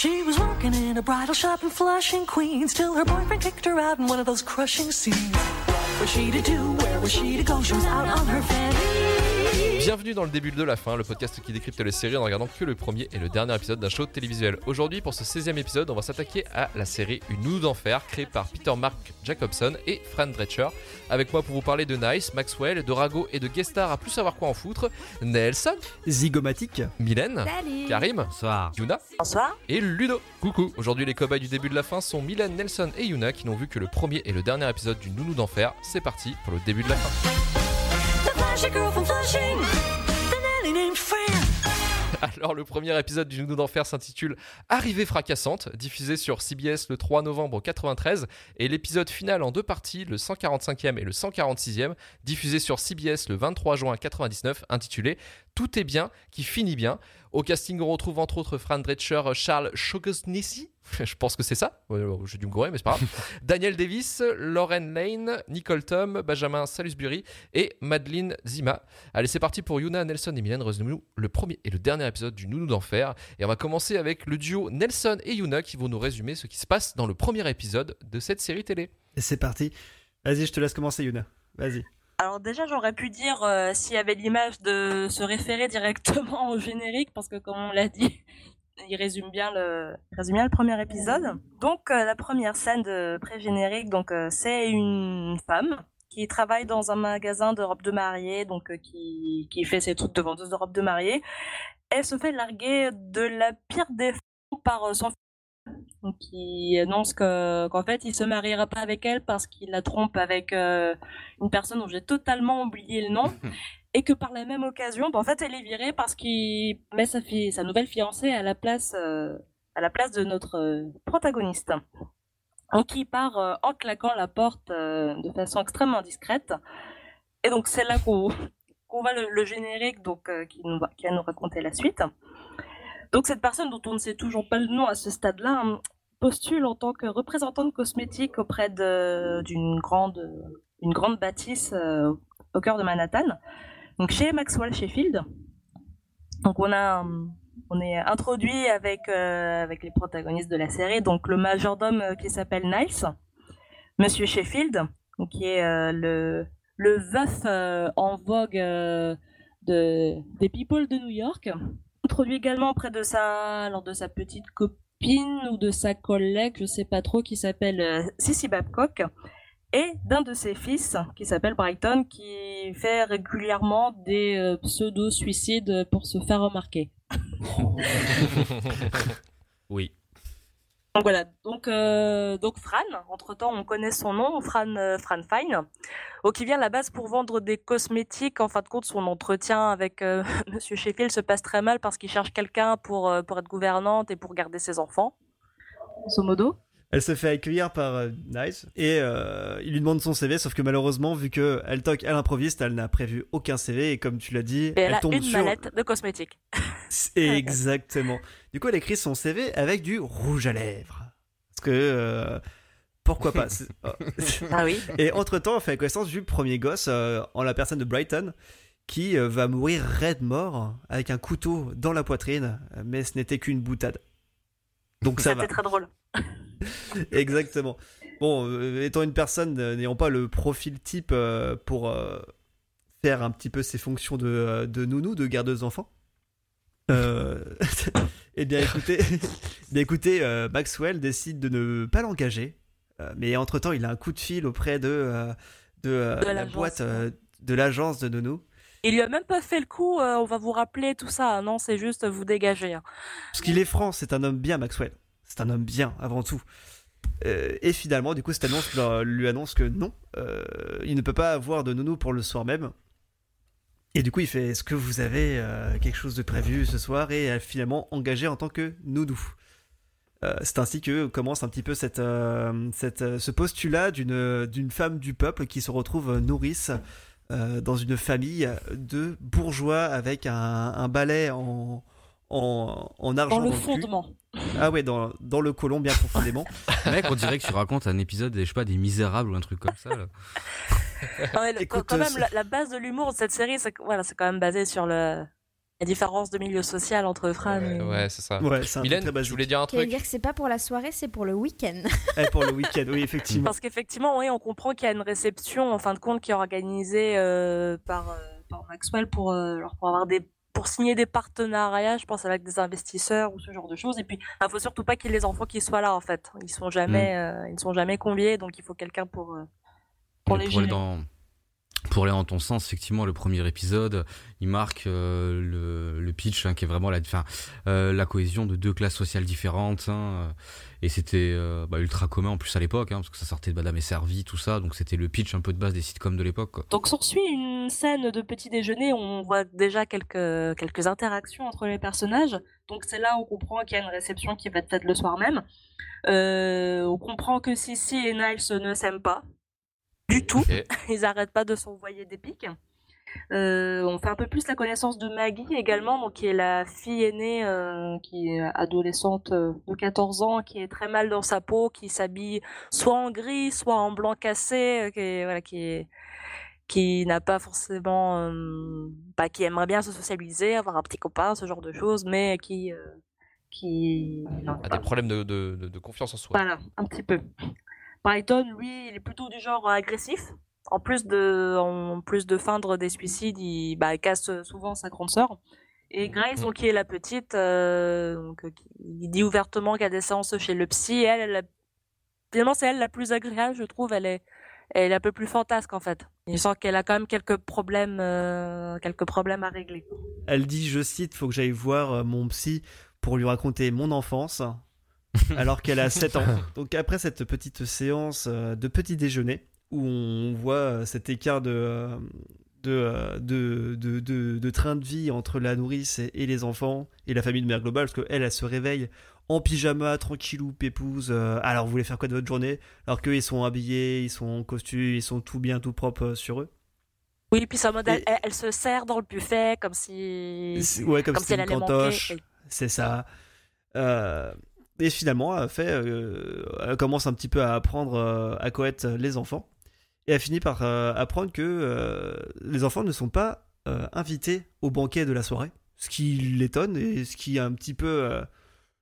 She was working in a bridal shop in Flushing, Queens, till her boyfriend kicked her out in one of those crushing scenes. What was she to do? Where was she to go? She was out on her fanny. Bienvenue dans le début de la fin, le podcast qui décrypte les séries en regardant que le premier et le dernier épisode d'un show télévisuel. Aujourd'hui, pour ce 16e épisode, on va s'attaquer à la série Une nounou d'enfer, créée par Peter Mark Jacobson et Fran Drescher. Avec moi pour vous parler de Nice, Maxwell, de Rago et de Guestar à plus savoir quoi en foutre, Nelson, Zygomatique. Mylène, Karim, Bonsoir. Yuna Bonsoir. et Ludo. Coucou. Aujourd'hui, les cobayes du début de la fin sont Mylène, Nelson et Yuna qui n'ont vu que le premier et le dernier épisode du Nounou d'enfer. C'est parti pour le début de la fin. Alors, le premier épisode du Nounou d'Enfer s'intitule Arrivée fracassante, diffusé sur CBS le 3 novembre 93, et l'épisode final en deux parties, le 145e et le 146e, diffusé sur CBS le 23 juin 99, intitulé Tout est bien, qui finit bien. Au casting, on retrouve entre autres Fran Drescher, Charles Chogosnissi, je pense que c'est ça, j'ai dû me gourer, mais c'est pas grave. Daniel Davis, Lauren Lane, Nicole Tom, Benjamin Salisbury et Madeleine Zima. Allez, c'est parti pour Yuna, Nelson et Mylène. Revenez-nous le premier et le dernier épisode du Nounou d'Enfer. Et on va commencer avec le duo Nelson et Yuna qui vont nous résumer ce qui se passe dans le premier épisode de cette série télé. C'est parti. Vas-y, je te laisse commencer, Yuna. Vas-y. Alors déjà, j'aurais pu dire euh, s'il y avait l'image de se référer directement au générique, parce que comme on l'a dit, il résume bien le, résume bien le premier épisode. Donc euh, la première scène de pré-générique, donc euh, c'est une femme qui travaille dans un magasin de robes de mariée, donc qui, qui fait ses trucs de vendeuse de robes de mariée. Elle se fait larguer de la pire des par son qui annonce que qu'en fait il se mariera pas avec elle parce qu'il la trompe avec euh, une personne dont j'ai totalement oublié le nom. Et que par la même occasion bah, en fait elle est virée parce qu'il met sa fille sa nouvelle fiancée à la place euh, à la place de notre euh, protagoniste. Donc il part en claquant la porte de façon extrêmement discrète. Et donc c'est là qu'on qu'on voit le, le générique donc qui nous va qui va nous raconter la suite donc cette personne dont on ne sait toujours pas le nom à ce stade-là hein, postule en tant que représentante cosmétique auprès d'une grande, une grande bâtisse euh, au cœur de Manhattan, donc chez Maxwell Sheffield. Donc on a, euh, on est introduit avec euh, avec les protagonistes de la série, donc le majordome euh, qui s'appelle Niles, Monsieur Sheffield, qui est le le veuf en vogue de des people de New York introduit également auprès de sa, lors de sa petite copine ou de sa collègue, je sais pas trop, qui s'appelle euh, Sissy Babcock, et d'un de ses fils, qui s'appelle Brighton, qui fait régulièrement des euh, pseudo-suicides pour se faire remarquer. Oui. Donc voilà, donc, euh, donc Fran, entre-temps on connaît son nom, Fran, euh, Fine, qui vient à la base pour vendre des cosmétiques. En fin de compte, son entretien avec euh, Monsieur Sheffield se passe très mal parce qu'il cherche quelqu'un pour, euh, pour être gouvernante et pour garder ses enfants, grosso modo. Elle se fait accueillir par euh, Nice et euh, il lui demande son CV, sauf que malheureusement, vu que elle toque, elle improvise, elle n'a prévu aucun CV et comme tu l'as dit, elle, elle a tombe une sur mallette de cosmétiques. exactement. Du coup, elle écrit son CV avec du rouge à lèvres. Parce que euh, pourquoi pas oh. Ah oui. Et entre-temps, on fait la connaissance du premier gosse euh, en la personne de Brighton qui va mourir raide mort avec un couteau dans la poitrine, mais ce n'était qu'une boutade. Donc ça va. C'était très drôle. Exactement. Bon, euh, étant une personne euh, n'ayant pas le profil type euh, pour faire un petit peu ses fonctions de, de nounou, de gardeuse enfant, euh, eh bien écoutez, bien, écoutez Maxwell décide de ne pas l'engager, mais entre-temps il a un coup de fil auprès de, de, De la boîte de l'agence de nounou. Il lui a même pas fait le coup, euh, on va vous rappeler tout ça. Non, c'est juste vous dégager. hein. Parce qu'il est franc, c'est un homme bien, Maxwell. C'est un homme bien, avant tout. Euh, et finalement, du coup, cette annonce leur- lui annonce que non, euh, il ne peut pas avoir de nounou pour le soir même. Et du coup, il fait Est-ce que vous avez euh, quelque chose de prévu ce soir? Et elle finalement engagée en tant que nounou. C'est ainsi que commence un petit peu cette, cette, ce postulat d'une d'une femme du peuple qui se retrouve nourrice dans une famille de bourgeois avec un, un balai en, en, en argent Dans le fondement. Ah ouais, dans, dans le colon bien profondément. Mec, on dirait que tu racontes un épisode, je sais pas, des Misérables ou un truc comme ça. Là. Non, mais le- Écoute, quand euh, même, la, la base de l'humour de cette série, c'est voilà, c'est quand même basé sur le la différence de milieu social entre Fran et... Ouais, c'est ça. Ouais, Mylène, très je voulais dire un Qui veut truc. dire que c'est pas pour la soirée, c'est pour le week-end. Eh, pour le week-end, oui, effectivement. Parce qu'effectivement, oui, on comprend qu'il y a une réception, en fin de compte, qui est organisée euh, par, euh, par Maxwell pour, euh, pour avoir des pour signer des partenariats, je pense avec des investisseurs ou ce genre de choses. Et puis, il faut surtout pas qu'il y ait les enfants qui soient là, en fait. Ils sont jamais, euh, ils ne sont jamais conviés, donc il faut quelqu'un pour euh, pour les pour gérer. dans pour aller dans ton sens, effectivement, le premier épisode, il marque euh, le, pitch, hein, qui est vraiment la, enfin, euh, la cohésion de deux classes sociales différentes. hein, euh, et c'était bah, ultra commun en plus à l'époque, hein, parce que ça sortait de Madame et Servie, tout ça. Donc c'était le pitch un peu de base des sitcoms de l'époque. Donc s'ensuit une scène de petit déjeuner où on voit déjà quelques, quelques interactions entre les personnages. Donc c'est là où on comprend qu'il y a une réception qui va être faite le soir même. On comprend que Sissi et Niles ne s'aiment pas du tout. Ils arrêtent pas de s'envoyer des pics. Euh, on fait un peu plus la connaissance de Maggie également, donc qui est la fille aînée, euh, qui est adolescente euh, de 14 ans, qui est très mal dans sa peau, qui s'habille soit en gris, soit en blanc cassé, qui est, voilà, qui est, qui n'a pas forcément, bah, qui aimerait bien se socialiser, avoir un petit copain, ce genre de choses, mais qui, qui, A des problèmes de- de confiance en soi. voilà, un petit peu. Brighton, lui, il est plutôt du genre agressif. En plus de, en plus de feindre des suicides, il, bah, il casse souvent sa grande sœur. Et Grace, donc, qui est la petite, euh, donc, euh, il dit ouvertement qu'il y a des séances chez le psy. Et elle, elle a- finalement, c'est elle la plus agréable, je trouve. Elle est, elle est un peu plus fantasque, en fait. Il sent qu'elle a quand même quelques problèmes, euh, quelques problèmes à régler. Elle dit, je cite, faut que j'aille voir euh, mon psy pour lui raconter mon enfance, alors qu'elle a 7 ans. Donc après cette petite séance euh, de petit déjeuner, où on voit euh, cet écart de, euh, de, de, de, de- de train de vie entre la nourrice et, et les enfants, et la famille de mère globale, parce qu'elle, elle se réveille en pyjama, tranquillou, pépouse. alors vous voulez faire quoi de votre journée? Alors qu'eux, ils sont habillés, ils sont en costume, ils sont tout bien, tout propre sur eux. Oui, puis sa modèle, Et- elle, elle se serre dans le buffet comme si, C'est- Ouais, comme, comme si si elle c'était une allait cantoche. manquer. C'est ça. Euh, et finalement, elle, fait, euh, elle commence un petit peu à apprendre euh, à connaître les enfants. Et elle finit par euh, apprendre que euh, les enfants ne sont pas invités au banquet de la soirée. Ce qui l'étonne et ce qui un petit peu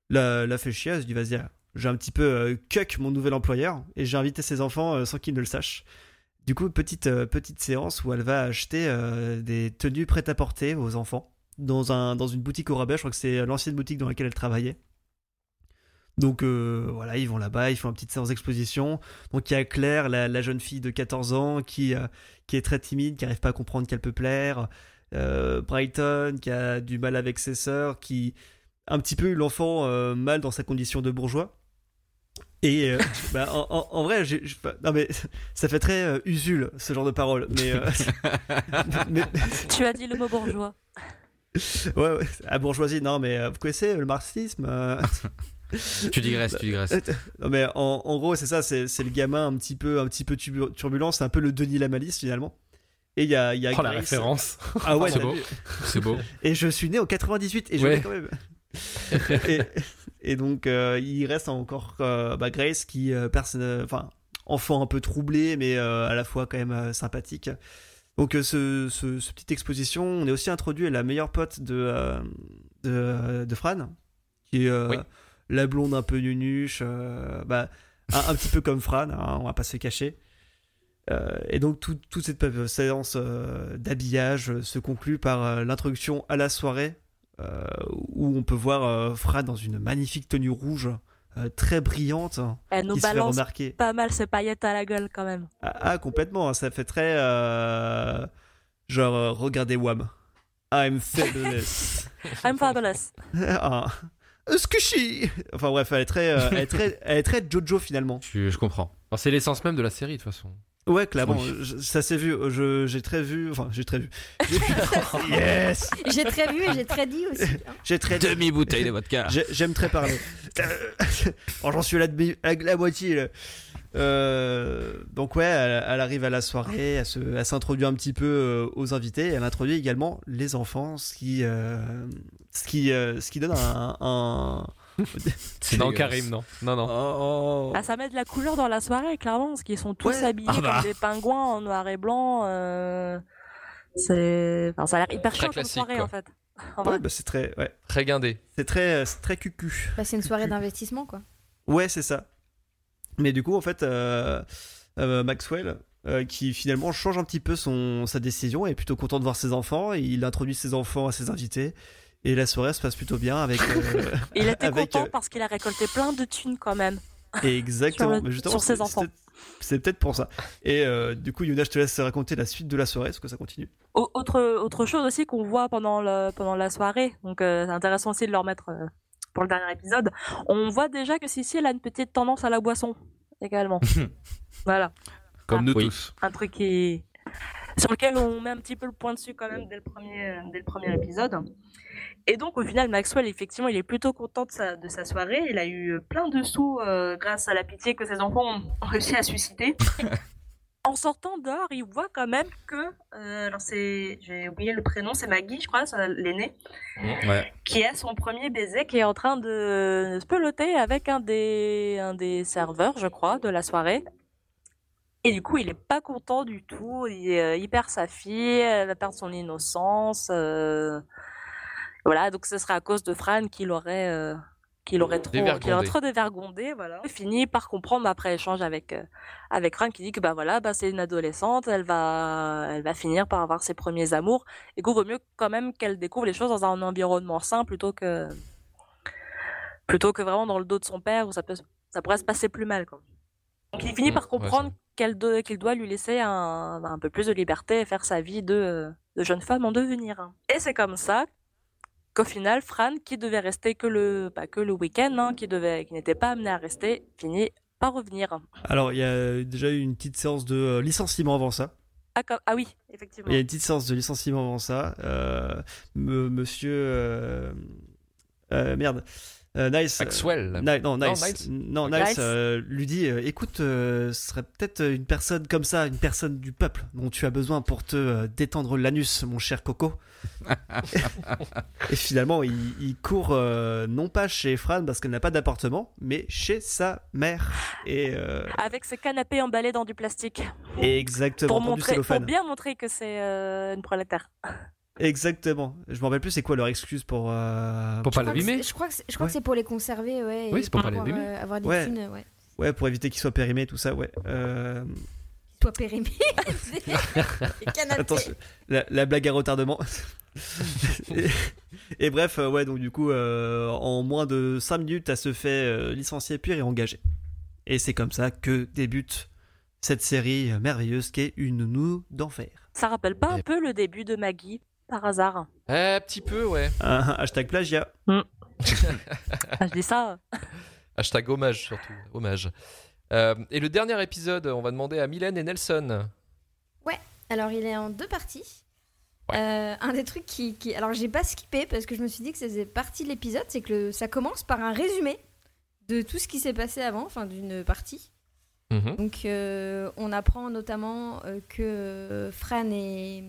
la, fait chier. Elle se dit, vas-y, j'ai un petit peu cuck mon nouvel employeur et j'ai invité ses enfants sans qu'ils ne le sachent. Du coup, petite, petite séance où elle va acheter des tenues prêtes à porter aux enfants dans, un, dans une boutique au rabais. Je crois que c'est l'ancienne boutique dans laquelle elle travaillait. Donc euh, voilà, ils vont là-bas, ils font une petite séance d'exposition. Donc il y a Claire, la, la jeune fille de 14 ans, qui, euh, qui est très timide, qui n'arrive pas à comprendre qu'elle peut plaire. Euh, Brighton, qui a du mal avec ses sœurs, qui a un petit peu eu l'enfant mal dans sa condition de bourgeois. Et bah, en, en- en vrai, j'ai- non mais ça fait très usule ce genre de parole. Mais, mais- Tu as dit le mot bourgeois. ouais, ouais, à bourgeoisie, non mais vous connaissez le marxisme Tu digresses, tu digresses. Non mais en, en gros c'est ça, c'est c'est le gamin un petit peu un petit peu tubu- turbulent, c'est un peu le Denis Lamalisse finalement. Et il y a, il y a Oh la référence. Ah ouais, C'est beau. C'est beau. Et je suis né en 98 et je Ouais. l'ai quand même. et, et donc euh, il reste encore euh, bah, Grace qui euh, personne, enfin enfant un peu troublé mais euh, à la fois quand même euh, sympathique. Donc euh, ce, ce, ce petite exposition, on est aussi introduit à la meilleure pote de euh, de, de Fran, qui est euh, Oui. La blonde un peu nunuche, euh, bah, un, un petit peu comme Fran, hein, on va pas se cacher. Euh, et donc tout- toute cette séance euh, d'habillage se conclut par l'introduction à la soirée où on peut voir Fran dans une magnifique tenue rouge très brillante Elle nous qui se fait balance remarquer. pas mal ses paillettes à la gueule quand même. Ah, ah, complètement, hein, ça fait très genre regardez Wham. I'm fabulous. I'm fabulous. ah, squishy. Enfin bref, elle est très, euh, elle est très, elle est très Jojo finalement. Je, je comprends. Alors, C'est l'essence même de la série de toute façon. Ouais, clairement, Oui. je- ça s'est vu. Je, j'ai très vu, enfin j'ai très vu. J'ai- yes, J'ai très vu et j'ai très dit aussi. hein. j'ai très Demi-bouteille de vodka. J'ai- J'aime très parler. oh, J'en suis à la, demi- à la moitié. là. Euh, donc ouais, elle, elle arrive à la soirée, elle se- elle s'introduit un petit peu euh, aux invités. Elle introduit également les enfants, ce qui, euh, ce qui, euh, ce qui donne un. un... C'est Non. Karim, non. Non, non. Oh. Ah, ça met de la couleur dans la soirée, clairement, parce qu'ils sont tous Ouais. habillés Ah bah. comme des pingouins en noir et blanc. euh, C'est, enfin, ça a l'air hyper chiant comme soirée quoi. en fait. Ouais, bah, c'est très, ouais, Très guindé. c'est très, c'est très cucu. Bah, c'est une soirée d'investissement, quoi. Ouais, c'est ça. Mais du coup, en fait, euh, euh, Maxwell, euh, qui finalement change un petit peu son, sa décision, est plutôt content de voir ses enfants. Et il introduit ses enfants à ses invités. Et la soirée se passe plutôt bien avec. euh, Et il était avec, content euh, parce qu'il a récolté plein de thunes quand même. exactement. Sur le- sur ses enfants. c'est- peut-être pour ça. Et euh, du coup, Yuna, je te laisse raconter la suite de la soirée, parce que ça continue. Au- Autre, autre chose aussi qu'on voit pendant, le, pendant la soirée, donc euh, c'est intéressant aussi de le remettre euh, pour le dernier épisode, on voit déjà que Sissi elle a une petite tendance à la boisson également. voilà, Comme nous Oui. tous. un truc qui sur lequel on met un petit peu le point dessus quand même dès le premier, dès le premier épisode. Et donc au final, Maxwell, effectivement, il est plutôt content de sa, de sa soirée. Il a eu plein de sous euh, grâce à la pitié que ses enfants ont réussi à susciter. en sortant dehors, il voit quand même que, euh, alors c'est, j'ai oublié le prénom, c'est Maggie, je crois, l'aînée, Ouais. qui a son premier baiser, qui est en train de se peloter avec un des, un des serveurs, je crois, de la soirée. Et du coup, il est pas content du tout. Il, euh, il perd sa fille, elle va perdre son innocence. euh, Voilà, donc ce serait à cause de Fran qu'il aurait, euh, qu'il aurait trop, qu'il aurait trop dévergondé. Voilà. Il finit par comprendre après échange avec euh, avec Fran qui dit que bah voilà, bah c'est une adolescente, elle va, elle va finir par avoir ses premiers amours et qu'il vaut mieux quand même qu'elle découvre les choses dans un environnement sain plutôt que plutôt que vraiment dans le dos de son père où ça peut, ça pourrait se passer plus mal. Quoi. Donc il finit par ouais, comprendre qu'elle do- qu'il doit lui laisser un, un peu plus de liberté et faire sa vie de, de jeune femme en devenir. Et c'est comme ça qu'au final, Fran, qui devait rester que le, bah, que le week-end, hein, qui, devait, qui n'était pas amené à rester, finit par revenir. Alors, il y a déjà eu une petite séance de euh, licenciement avant ça. Ah, ah oui, effectivement. Il y a une petite séance de licenciement avant ça. Euh, monsieur. euh, euh, merde. Euh, nice. Maxwell. Ni- non, Non, Nice. Non, Niles. Nice euh, lui dit euh, écoute, euh, ce serait peut-être une personne comme ça, une personne du peuple dont tu as besoin pour te euh, détendre l'anus, mon cher Coco. Et finalement, il, il court euh, non pas chez Fran parce qu'elle n'a pas d'appartement, mais chez sa mère. Et euh, Avec ses canapés emballés dans du plastique. exactement, Pour, montrer, pour bien montrer que c'est euh, une prolétaire. Exactement. Je me rappelle plus c'est quoi leur excuse pour. euh, Pour Je pas l'abîmer Je crois que c'est je crois que c'est pour les conserver, ouais. Oui, c'est pour pas les pouvoir, abîmer. euh, avoir des Ouais. thunes, ouais. Ouais, pour éviter qu'ils soient périmés, tout ça, ouais. Euh, Qu'ils soient périmés. les canapés. Attention, la, la blague à retardement. et, et bref, euh, ouais, donc du coup, euh, en moins de 5 minutes, elle se fait euh, licencier puis réengager. Et c'est comme ça que débute cette série merveilleuse qui est Une nous d'enfer. Ça rappelle pas un peu le début de Maggie, par hasard Un petit peu, ouais. Hashtag plagiat. Ah, Je dis ça. Hashtag hommage surtout. Hommage. Euh, et le dernier épisode, on va demander à Mylène et Nelson. Alors, il est en deux parties. Ouais. Euh, un des trucs qui, qui- Alors, j'ai pas skippé parce que je me suis dit que ça faisait partie de l'épisode, c'est que le- ça commence par un résumé de tout ce qui s'est passé avant, enfin d'une partie. Mhm. Donc, euh, on apprend notamment euh, que Fran et,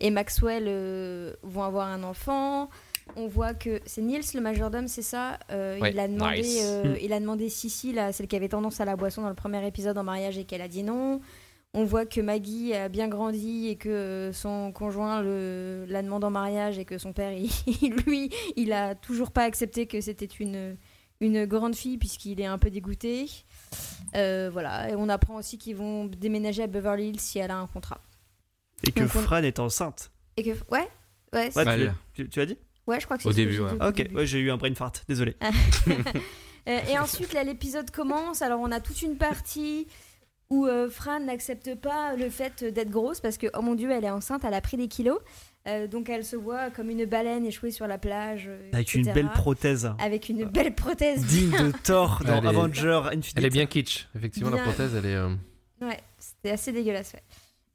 et Maxwell euh, vont avoir un enfant. On voit que c'est Niels le majordome, c'est ça Euh, Ouais, il, a demandé, nice. euh, Mm. il a demandé Sissi, celle qui avait tendance à la boisson dans le premier épisode en mariage et qu'elle a dit non. On voit que Maggie a bien grandi et que son conjoint le, la demande en mariage et que son père, il- lui, il a toujours pas accepté que c'était une, une grande fille puisqu'il est un peu dégoûté. Euh, voilà, et on apprend aussi qu'ils vont déménager à Beverly Hills si elle a un contrat. Et que Donc on- Fran est enceinte. Et que ouais, ouais, c'est- Ouais, tu, là. tu- tu as dit? Ouais, je crois que c'est Au ce que début, j'ai ouais. dit Ah, Ok, début. ouais, j'ai eu un brain fart, désolé. Euh, et ensuite, là, l'épisode commence. Alors, on a toute une partie où euh, Fran n'accepte pas le fait d'être grosse parce que, oh mon dieu, elle est enceinte, elle a pris des kilos. Euh, donc, elle se voit comme une baleine échouée sur la plage. euh, Avec une etc. belle prothèse. Avec une belle prothèse. Digne de Thor dans Elle est- Avenger Infinite. Elle est bien kitsch. Effectivement, la Bien. prothèse, elle est. euh, Ouais, c'était assez dégueulasse. ouais.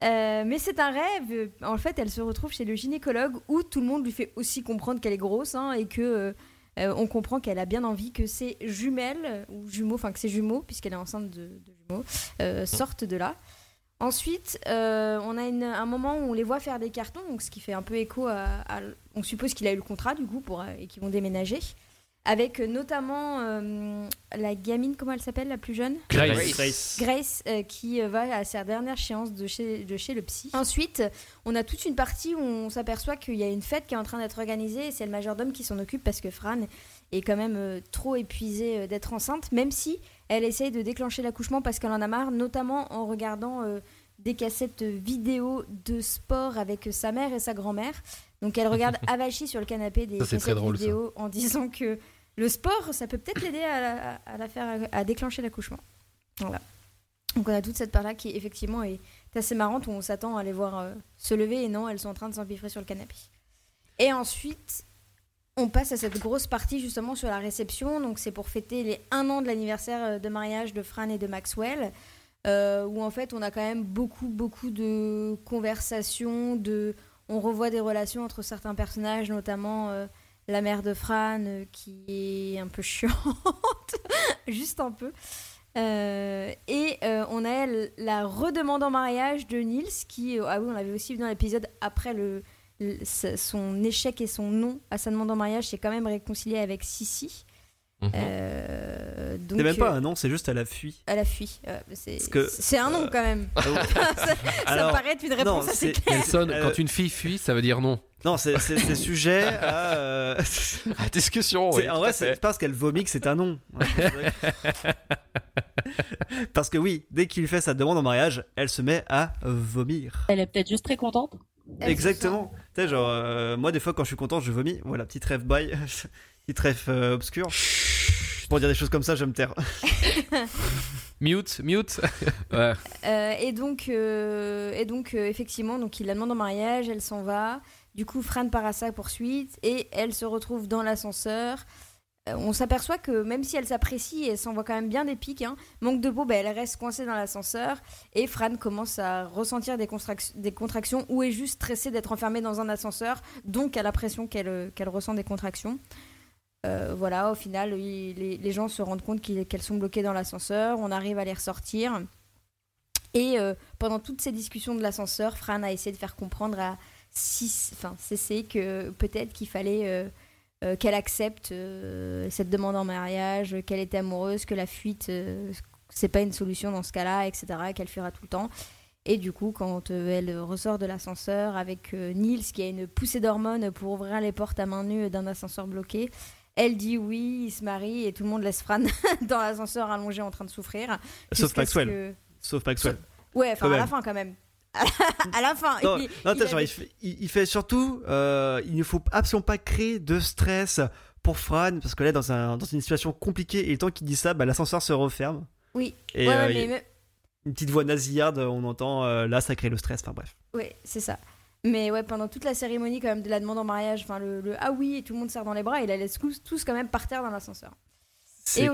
Euh, mais c'est un rêve. En fait, elle se retrouve chez le gynécologue où tout le monde lui fait aussi comprendre qu'elle est grosse hein, et que euh, euh, on comprend qu'elle a bien envie que ses jumelles ou jumeaux, enfin que ses jumeaux, puisqu'elle est enceinte de, de jumeaux, euh, sortent de là. Ensuite, on a une- un moment où on les voit faire des cartons, donc ce qui fait un peu écho à. à- on suppose qu'il a eu le contrat du coup pour, et qu'ils vont déménager. Avec euh, notamment euh, la gamine, comment elle s'appelle, la plus jeune? Grace. Grace. Grace euh, qui va à sa dernière séance de chez, de chez le psy. Ensuite, on a toute une partie où on s'aperçoit qu'il y a une fête qui est en train d'être organisée et c'est le majordome qui s'en occupe parce que Fran est quand même euh, trop épuisée euh, d'être enceinte, même si elle essaye de déclencher l'accouchement parce qu'elle en a marre, notamment en regardant euh, des cassettes vidéo de sport avec sa mère et sa grand-mère. Donc elle regarde avachie sur le canapé des Ça, très vidéo en disant que le sport, ça peut peut-être l'aider à, à la faire à déclencher l'accouchement. Voilà. Donc on a toute cette part-là qui effectivement est assez marrante où on s'attend à les voir euh, se lever et non, elles sont en train de s'empiffrer sur le canapé. Et ensuite, on passe à cette grosse partie justement sur la réception. Donc c'est pour fêter les un an de l'anniversaire euh, de mariage de Fran et de Maxwell. euh, où en fait on a quand même beaucoup beaucoup de conversations, de on revoit des relations entre certains personnages, notamment euh, la mère de Fran euh, qui est un peu chiante, juste un peu. Euh, et on a la redemande en mariage de Niels qui, ah oui, on l'avait aussi vu dans l'épisode après le, son échec et son non à sa demande en mariage, c'est quand même réconcilié avec Sissi. Euh, donc, C'est même pas euh, un nom, c'est juste à la fuite. elle a fui. Euh, c'est Parce que, c'est un nom quand même. ça, ça Alors, paraît être une réponse non, assez claire. Nelson, Euh, quand une fille fuit, ça veut dire non. Non, c'est c'est- c'est sujet à. euh, Ah, discussion, oui. en vrai, à c'est parce qu'elle vomit que c'est un nom. Parce que oui, dès qu'il fait sa demande en mariage, elle se met à vomir. Elle est peut-être juste très contente. Exactement. Tu sais, genre, euh, moi, des fois, quand je suis content, je vomis. Voilà, petite rêve bye, petite rêve euh, obscure. Pour dire des choses comme ça, je vais me taire. Mute, mute. Ouais. Euh, et donc, euh, et donc euh, effectivement, donc il la demande en mariage, elle s'en va. Du coup, Fran part à sa poursuite et elle se retrouve dans l'ascenseur. Euh, on s'aperçoit que même si elle s'apprécie, elle s'envoie quand même bien des pics. hein. Manque de peau, bah, elle reste coincée dans l'ascenseur. Et Fran commence à ressentir des, contrac- des contractions ou est juste stressée d'être enfermée dans un ascenseur. Donc, elle a l'impression qu'elle qu'elle ressent des contractions. Euh, voilà, au final, les, gens se rendent compte qu'elles sont bloquées dans l'ascenseur. On arrive à les ressortir. Et euh, pendant toutes ces discussions de l'ascenseur, Fran a essayé de faire comprendre à Cis- enfin, CC que peut-être qu'il fallait euh, qu'elle accepte cette demande en mariage, qu'elle était amoureuse, que la fuite, c'est pas une solution dans ce cas-là, etc., qu'elle fuira tout le temps. Et du coup, quand elle ressort de l'ascenseur avec Niels qui a une poussée d'hormones pour ouvrir les portes à main nue d'un ascenseur bloqué, elle dit oui, il se marie et tout le monde laisse Fran dans l'ascenseur allongé en train de souffrir. Sauf Maxwell. que- Sauf Maxwell. Ouais, enfin à la fin quand même. à la fin. Non, il, non, il genre, fait, il- il fait surtout, euh, il ne faut absolument pas créer de stress pour Fran, parce que là, dans, un, dans une situation compliquée, et le temps qu'il dit ça, bah, l'ascenseur se referme. Oui. Et ouais, euh, ouais, mais, une petite voix nasillarde, on entend, euh, là, ça crée le stress, enfin bref. ouais, c'est ça. Mais ouais, pendant toute la cérémonie quand même de la demande en mariage, enfin le, le ah oui et tout le monde serre dans les bras, il la laisse tous, tous quand même par terre dans l'ascenseur. C'est Et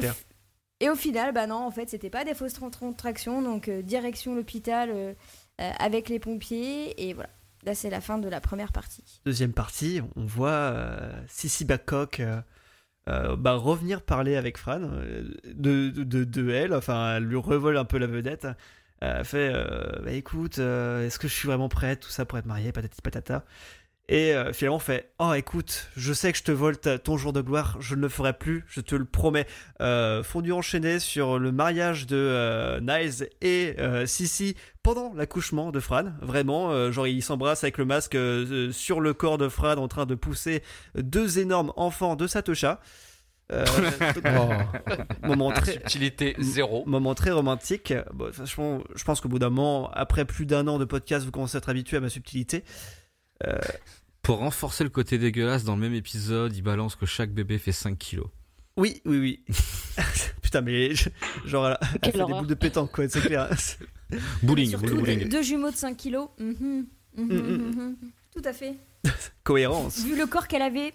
et au final, bah non, en fait, c'était pas des fausses tra- contractions, donc euh, direction l'hôpital euh, euh, avec les pompiers et voilà. Là, c'est la fin de la première partie. Deuxième partie, on voit euh, euh, bah, revenir parler avec Fran de, de, de- de elle, enfin, elle lui revole un peu la vedette. Elle fait euh, bah, écoute, euh, est-ce que je suis vraiment prête, tout ça pour être mariée, patati patata. Et euh, finalement, fait Oh, écoute, je sais que je te vole ton jour de gloire, je ne le ferai plus, je te le promets. Euh, fondu enchaîné sur le mariage de euh, Niles et euh, Sissy pendant l'accouchement de Fran. Vraiment, euh, genre, ils s'embrassent avec le masque euh, sur le corps de Fran en train de pousser deux énormes enfants de Satoshi. Euh, moment très, Subtilité zéro. moment très romantique. Bon, franchement, je pense qu'au bout d'un moment, après plus d'un an de podcast, vous commencez à être habitué à ma subtilité. Pour renforcer le côté dégueulasse, dans le même épisode, il balance que chaque bébé fait 5 kilos. Oui, oui, oui. Putain, mais je- genre, elle, elle fait des boules de pétanque, quoi, c'est clair. Bowling, Surtout bowling. deux, deux jumeaux de 5 kilos. Mhm, mhm, Mm, mm. mhm. Tout à fait. Cohérence. Vu le corps qu'elle avait.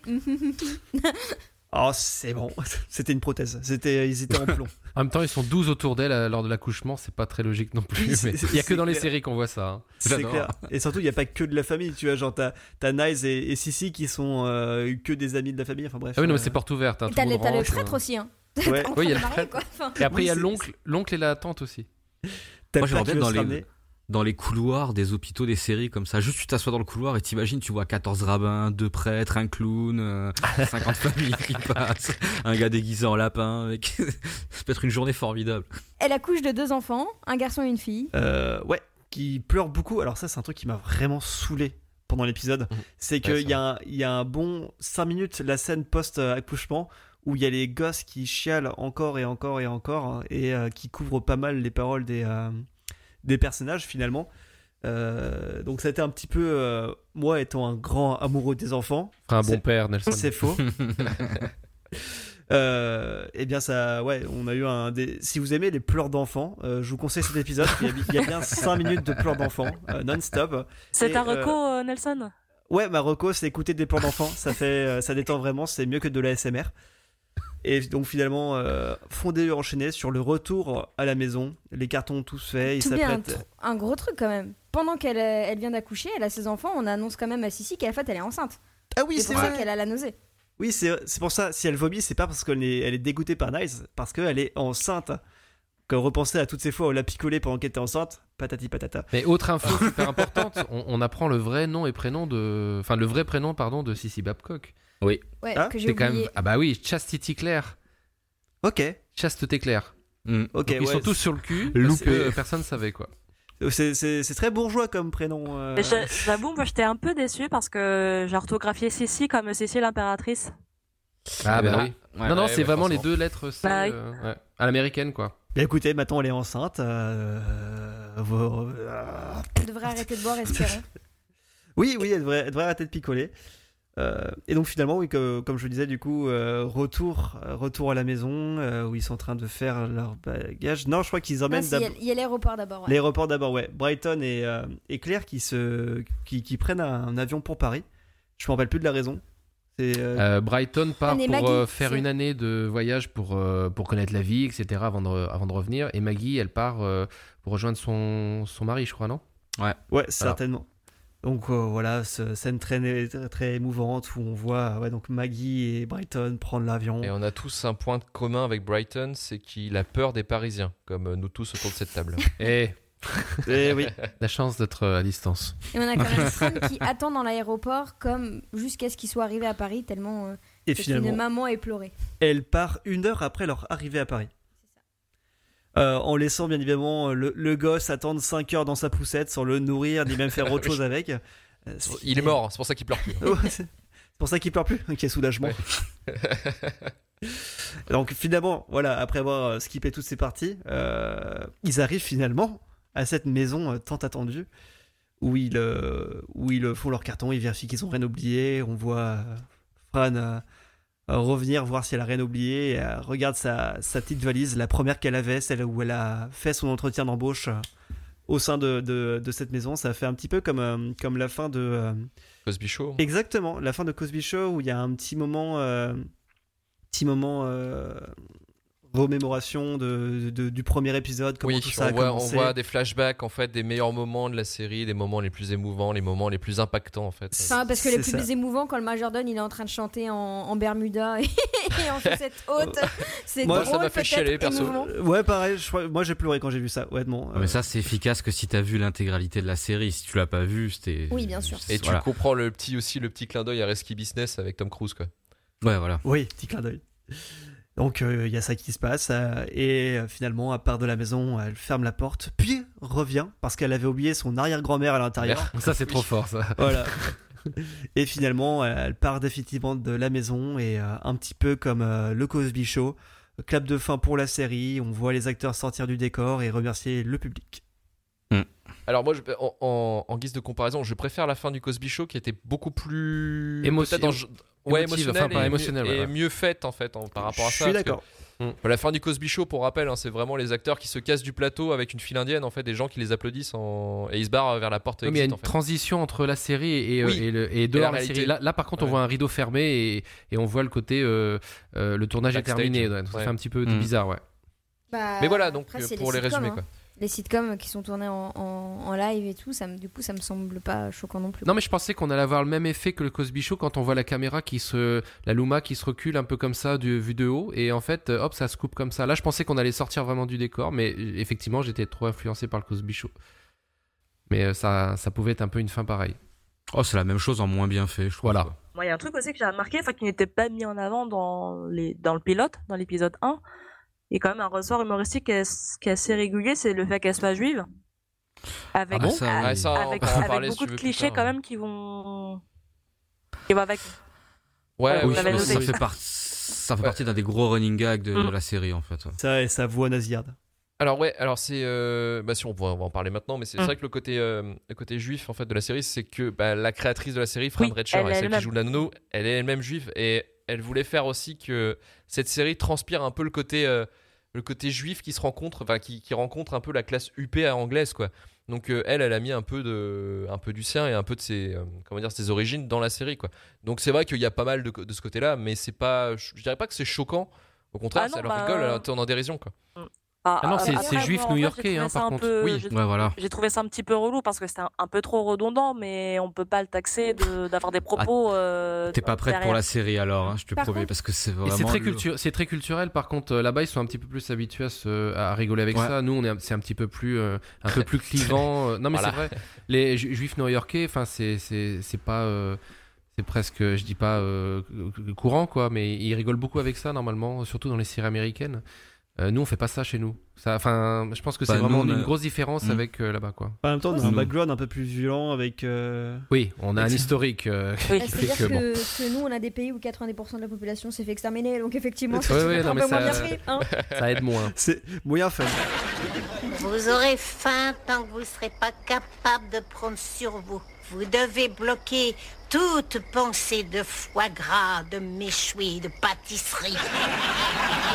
Oh, c'est bon. C'était une prothèse. C'était, ils étaient en plomb. En même temps, ils sont 12 autour d'elle euh, lors de l'accouchement, c'est pas très logique non plus. Mais il y a que dans les séries qu'on voit ça. hein. C'est clair. Et surtout, il n'y a pas que de la famille, tu vois. Genre, t'as, t'as Nice et, et Sissi qui sont euh, que des amis de la famille. Enfin bref. Ah oui, non, mais euh, c'est porte ouverte. hein, T'as le le, prêtre euh. aussi. Hein. Ouais. Oui, il y a le. Enfin, Et après, il y a l'oncle, l'oncle et la tante aussi. t'as Moi, j'aimerais bien dans les- ramener. Dans les couloirs des hôpitaux, des séries comme ça. Juste tu t'assois dans le couloir et t'imagines, tu vois 14 rabbins, deux prêtres, un clown, euh, 50 familles qui passent, un gars déguisé en lapin. Avec... ça peut être une journée formidable. Elle accouche de deux enfants, un garçon et une fille. Euh, ouais, qui pleure beaucoup. Alors ça, c'est un truc qui m'a vraiment saoulé pendant l'épisode. Mhm. C'est qu'il y, a un- il y a un bon 5 minutes, la scène post-accouchement, où il y a les gosses qui chialent encore et encore et encore, et euh, qui couvrent pas mal les paroles des, euh, des personnages finalement. Euh, donc ça a été un petit peu, euh, moi étant un grand amoureux des enfants, Enfin, un bon père, Nelson. c'est faux. Euh, eh bien ça, ouais, on a eu un. Des... Si vous aimez les pleurs d'enfants, euh, je vous conseille cet épisode. Il y a, il y a bien 5 minutes de pleurs d'enfants euh, non-stop. C'est Et, un reco, euh, Nelson? Ouais, Marocco, c'est écouter des pleurs d'enfants. Ça fait, ça détend vraiment. C'est mieux que de la SMR. Et donc finalement, euh, fondé et enchaîné sur le retour à la maison, les cartons tous faits, ils Tout bien, un, un gros truc quand même. Pendant qu'elle euh, elle vient d'accoucher, elle a ses enfants, on annonce quand même à Sissi qu'en fait elle est enceinte. Ah oui, c'est c'est pour ça vrai. qu'elle a la nausée. Oui, c'est c'est pour ça. Si elle vomit, c'est pas parce qu'elle est, elle est dégoûtée par Nice, parce qu'elle est enceinte. Quand repensez à toutes ces fois où elle a picolé pendant qu'elle était enceinte, patati patata. Mais autre info super importante, on, on apprend le vrai nom et prénom de, enfin le vrai prénom pardon de Sissy Babcock. Ouais, Ah, que j'ai quand même, ah bah oui, Chastity Claire, Ok, Chasteté Claire. Mm. ok, Donc, ils ouais, sont tous sur le cul, Loupé. personne savait quoi. c'est- C'est c'est très bourgeois comme prénom. euh. J'avoue, moi j'étais un peu déçue parce que j'ai orthographié Sissi comme Sissi l'impératrice. Ah Eh ben, bah oui. ouais, non non, ouais, c'est ouais, vraiment les deux lettres, c'est Bah oui. euh, ouais, à l'américaine quoi. Bien, écoutez, maintenant elle est enceinte. euh, vous- euh, Elle devrait arrêter de boire, espérons. Oui, oui, elle devrait, elle devrait arrêter de picoler. Euh, et donc finalement, oui, que- comme je le disais, du coup, euh, retour, euh, retour à la maison euh, où ils sont en train de faire leur bagage. Non, je crois qu'ils emmènent il y a- y l'aéroport d'abord. ouais. l'aéroport d'abord. Ouais, Brighton et, euh, et Claire qui se, qui, qui prennent un avion pour Paris. Je me rappelle plus de la raison. Euh, Euh, Brighton part pour Maggie, euh, faire une année de voyage pour, euh, pour connaître la vie, etc. avant de, avant de revenir. Et Maggie, elle part euh, pour rejoindre son, son mari, je crois, non? Ouais, certainement. Donc euh, voilà, ce- scène très, très, très émouvante où on voit ouais, donc Maggie et Brighton prendre l'avion. Et on a tous un point commun avec Brighton, c'est qu'il a peur des Parisiens, comme nous tous autour de cette table. Et Et oui, la chance d'être à distance. Et on a quand même qui attend dans l'aéroport comme jusqu'à ce qu'il soit arrivé à Paris tellement euh, et finalement, maman est pleurée. elle part une heure après leur arrivée à Paris. Euh, en laissant bien évidemment le, le gosse attendre 5 heures dans sa poussette sans le nourrir ni même faire autre chose avec. Euh, Il est mort, c'est pour ça qu'il pleure plus. C'est pour ça qu'il pleure plus, quel soulagement. Ouais. Donc finalement, voilà, après avoir skippé toutes ces parties, euh, ils arrivent finalement à cette maison euh, tant attendue où ils, euh, où ils font leur carton, ils vérifient qu'ils ont rien oublié. On voit euh, Fran euh, euh, revenir voir si elle a rien oublié. Elle regarde sa, sa petite valise, la première qu'elle avait, celle où elle a fait son entretien d'embauche euh, au sein de, de, de cette maison. Ça fait un petit peu comme, euh, comme la fin de. euh, Cosby Show. Exactement, la fin de Cosby Show où il y a un petit moment, euh, petit moment euh, remémoration de, de- du premier épisode, comment Oui, tout ça a on voit, on commencé. voit des flashbacks en fait des meilleurs moments de la série, des moments les plus émouvants, les moments les plus impactants en fait. Enfin, parce que les plus ça. émouvants, quand le majordome il est en train de chanter en, en Bermuda et, et en chaussettes hautes, c'est Moi, drôle, ça m'a fait chialer, perso. émouvant. Euh, Ouais, pareil, je moi j'ai pleuré quand j'ai vu ça, honnêtement. Ouais, Mais ça, c'est efficace que si t'as vu l'intégralité de la série. Si tu l'as pas vu, c'était. Oui, bien sûr. Et tu comprends le petit aussi le petit clin d'œil à Rescue Business avec Tom Cruise quoi. Ouais, voilà. Oui, petit clin d'œil. Donc euh, il y a ça qui se passe euh, et euh, finalement, à part de la maison, elle ferme la porte, puis revient parce qu'elle avait oublié son arrière-grand-mère à l'intérieur. Ça c'est trop fort ça. Voilà. Et finalement, elle part définitivement de la maison et un petit peu comme le Cosby Show, clap de fin pour la série, on voit les acteurs sortir du décor et remercier le public. Alors moi, je- en, en- en guise de comparaison, je préfère la fin du Cosby Show qui était beaucoup plus Émotion- peut-être dans- ouais, émotive, émotionnelle enfin, pas et, émotionnelle, et ouais, ouais. mieux faite en fait en- par rapport à Je ça. suis parce que- d'accord. Hmm. La fin du Cosby Show, pour rappel, hein, c'est vraiment les acteurs qui se cassent du plateau avec une file indienne, en fait, des gens qui les applaudissent en... et ils se barrent vers la porte Oui, mais il y a une en fait. transition entre la série et, euh, Oui. et, le- et dehors la série. Là, là, par contre, on voit un rideau fermé et, et on voit le côté euh, euh, le tournage Backstage. est terminé. ouais. Ça Ouais. fait un petit peu Mm. bizarre, ouais. Bah, Mais voilà, donc après, euh, pour les sitcoms, résumer, hein. quoi. Les sitcoms qui sont tournés en, en- en live et tout, ça, me- du coup, ça me semble pas choquant non plus. Non, mais je pensais qu'on allait avoir le même effet que le Cosby Show quand on voit la caméra qui se. La Luma qui se recule un peu comme ça, du, vu de haut. Et en fait, euh, hop, ça se coupe comme ça. Là, je pensais qu'on allait sortir vraiment du décor, mais euh, effectivement, j'étais trop influencé par le Cosby Show. Mais euh, ça, ça pouvait être un peu une fin pareille. Oh, c'est la même chose en moins bien fait, je trouve. Voilà. Moi, il y a un truc aussi que j'ai remarqué, enfin, qui n'était pas mis en avant dans, les, dans le pilote, dans l'épisode 1. Et quand même un ressort humoristique qui est, qui est assez régulier, c'est le fait qu'elle soit juive. Avec, Ah bon Ça, ça, avec, avec parler si beaucoup tu de clichés tard, quand ouais. même qui vont. qui vont avec. Ouais, Voilà, oui, mais ça fait, par- ça fait Ouais. partie d'un des gros running gags de, Mm. de la série, en fait. Ça et sa voix nasillarde. Alors ouais, alors c'est, euh, bah si on va, on va en parler maintenant, mais c'est Mm. vrai que le côté, euh, le côté juif en fait de la série, c'est que bah, la créatrice de la série, Fran Oui, Drescher, elle qui joue la nono, elle est elle-même juive et elle voulait faire aussi que cette série transpire un peu le côté, euh, le côté juif qui se rencontre, enfin qui, qui rencontre un peu la classe UP à anglaise quoi. Donc euh, elle, elle a mis un peu de, un peu du sien et un peu de ses, euh, comment dire, ses origines dans la série quoi. Donc c'est vrai qu'il y a pas mal de, de ce côté-là, mais c'est pas, je dirais pas que c'est choquant. Au contraire, Ah non, ça leur bah, rigole, tourne en dérision quoi. Ah non, c'est- après, c'est juif new-yorkais, hein, par contre. peu- Oui. j'ai- Ouais, voilà. J'ai trouvé ça un petit peu relou parce que c'était un, un peu trop redondant, mais on peut pas le taxer de- d'avoir des propos. euh, Ah, T'es pas prête pour la série alors, hein, je te Par promets, contre- parce que c'est Et vraiment. c'est très, cultu- c'est très culturel, par contre, euh, là-bas, ils sont un petit peu plus habitués à, se- à rigoler avec Ouais. ça. Nous, on est, un- c'est un petit peu plus, euh, un peu plus clivant. euh, non, mais Voilà. c'est vrai. Les ju- juifs new-yorkais, enfin, c'est, c'est, c'est pas, euh, c'est presque, je dis pas euh, courant, quoi, mais ils rigolent beaucoup avec ça, normalement, surtout dans les séries américaines. Euh, nous, on fait pas ça chez nous. Enfin, je pense que c'est Bah, nous, vraiment une grosse différence Mm. avec euh, là-bas, quoi. En même temps, on a un background un peu plus violent avec. euh, Oui, on a un historique euh, Oui. Bah, fait C'est-à-dire que, que, bon. que nous, on a des pays où 90% de la population s'est fait exterminer, donc effectivement, ouais, peut-être non, un mais moins ça- bien pris. hein. ça aide moins. C'est moyen fun. Vous aurez faim tant que vous ne serez pas capable de prendre sur vous. Vous devez bloquer toute pensée de foie gras, de méchoui, de pâtisserie.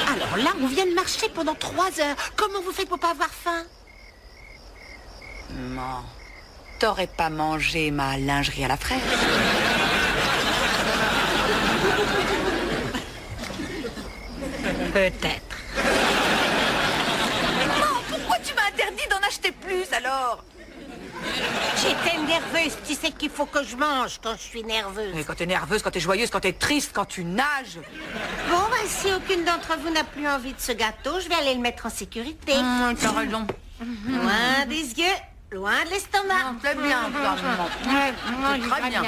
Alors là, on vient de marcher pendant trois heures. Comment vous faites pour pas avoir faim? Non. T'aurais pas mangé ma lingerie à la fraîche Peut-être. Non, pourquoi tu m'as interdit d'en acheter plus alors? J'étais nerveuse. Tu sais qu'il faut que je mange quand je suis nerveuse. Et Quand t'es nerveuse, quand t'es joyeuse, quand t'es triste, quand tu nages. Bon, ben, si aucune d'entre vous n'a plus envie de ce gâteau, je vais aller le mettre en sécurité. Hum, T'as raison. Loin des yeux, loin de l'estomac. C'est bien, très bien.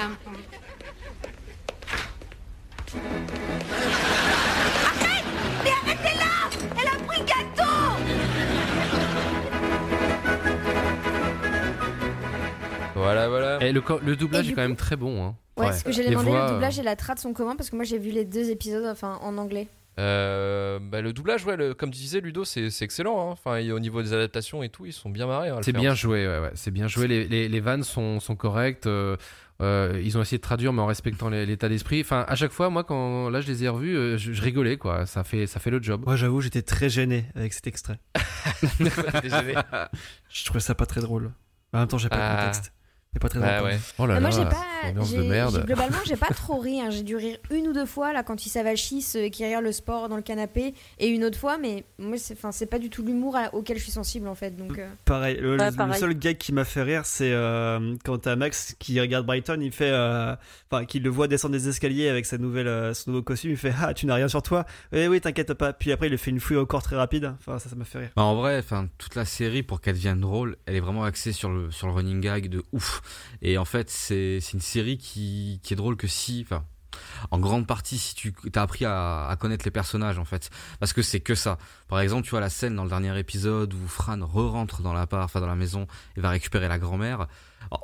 Voilà, voilà. Et le, doublage Et est quand coup- même très bon. Hein. Ouais, Ouais. ce que demander, voix, le euh, doublage et la trad sont communs parce que moi j'ai vu les deux épisodes enfin en anglais. Euh, bah, le doublage, ouais, le- comme tu disais, Ludo, c'est excellent. hein. Enfin, au niveau des adaptations et tout, ils sont bien marrés. hein, C'est bien joué, ouais, ouais, c'est bien joué. Les, les, les vannes sont, sont correctes. euh, euh, ils ont essayé de traduire, mais en respectant l'état d'esprit. Enfin, à chaque fois, moi, quand là, je les ai revus, euh, je, je rigolais, quoi. Ça fait, ça fait le job. Moi, j'avoue, j'étais très gêné avec cet extrait. Je trouvais ça pas très drôle. En même temps, j'ai pas Ah. le contexte. C'est pas très Bah drôle. ouais. Oh là Mais moi là, j'ai pas, ambiance j'ai- de merde. globalement j'ai pas trop ri. hein. J'ai dû rire une ou deux fois là quand il s'avachisse et qui regarde le sport dans le canapé et une autre fois, mais moi c'est, enfin c'est pas du tout l'humour à- auquel je suis sensible en fait. Donc euh, Pareil, le, Ouais, le pareil. seul gag qui m'a fait rire, c'est euh, quand t'as Max qui regarde Brighton, il fait, euh, enfin, qu'il le voit descendre des escaliers avec sa nouvelle, euh, son nouveau costume, il fait Ah, tu n'as rien sur toi Eh oui, t'inquiète pas. Puis après, il lui fait une fouille au corps très rapide. Enfin, ça, ça m'a fait rire. Bah, en vrai, enfin, toute la série, pour qu'elle devienne drôle, elle est vraiment axée sur le, sur le running gag de ouf. Et en fait, c'est une série qui, est drôle que si, en grande partie, si tu as appris à, connaître les personnages, en fait. Parce que c'est que ça. Par exemple, tu vois la scène dans le dernier épisode où Fran re-rentre dans l'appart, enfin, dans la maison, et va récupérer la grand-mère.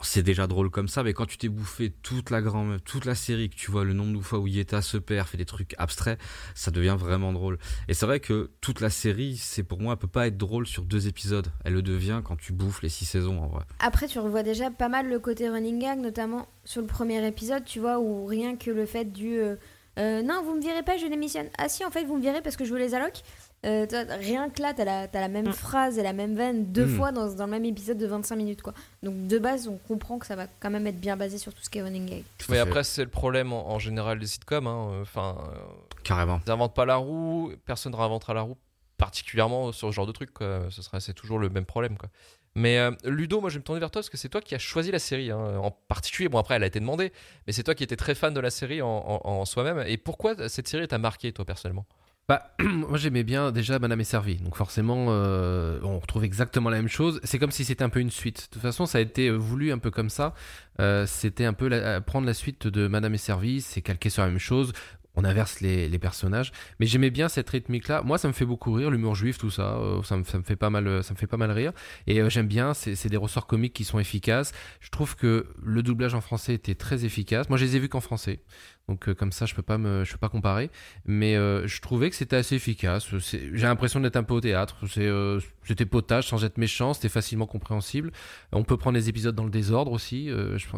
C'est déjà drôle comme ça, mais quand tu t'es bouffé toute la grand toute la série, que tu vois le nombre de fois où Yeta se perd, fait des trucs abstraits, ça devient vraiment drôle. Et c'est vrai que toute la série, c'est pour moi, elle peut pas être drôle sur deux épisodes. Elle le devient quand tu bouffes les six saisons, en vrai. après tu revois déjà pas mal le côté running gag, notamment sur le premier épisode, tu vois, où rien que le fait du euh, euh, non vous me virez pas, je démissionne. Ah si en fait vous me virez parce que je veux les allocs. Euh, rien que là, t'as la, t'as la même Mm. phrase et la même veine deux Mm. fois dans, dans le même épisode de 25 minutes. quoi. Donc de base, on comprend que ça va quand même être bien basé sur tout ce qui est running gag. Mais fait. après, c'est le problème en, en général des sitcoms. hein. Enfin, euh, Carrément. ils n'inventent pas la roue, personne ne réinventera la roue, particulièrement sur ce genre de truc. quoi. Ce sera, c'est toujours le même problème. Quoi. Mais euh, Ludo, moi je vais me tourner vers toi parce que c'est toi qui as choisi la série hein, en particulier. Bon, après, elle a été demandée, mais c'est toi qui étais très fan de la série en, en- en soi-même. Et pourquoi cette série t'a marqué, toi, personnellement? Bah, moi j'aimais bien déjà Madame est servie, donc forcément euh, on retrouve exactement la même chose. C'est comme si c'était un peu une suite. De toute façon, ça a été euh, voulu un peu comme ça. Euh, c'était un peu prendre la suite de Madame est servie, c'est calqué sur la même chose. On inverse les, personnages, mais j'aimais bien cette rythmique-là. Moi, ça me fait beaucoup rire, l'humour juif, tout ça, ça, me, ça me fait pas mal, ça me fait pas mal rire. Et j'aime bien, c'est des ressorts comiques qui sont efficaces. Je trouve que le doublage en français était très efficace. Moi, je les ai vus qu'en français. Donc euh, comme ça, je peux pas me, je peux pas comparer. Mais euh, je trouvais que c'était assez efficace. J'ai l'impression d'être un peu au théâtre. Euh, c'était potage sans être méchant. C'était facilement compréhensible. On peut prendre les épisodes dans le désordre aussi.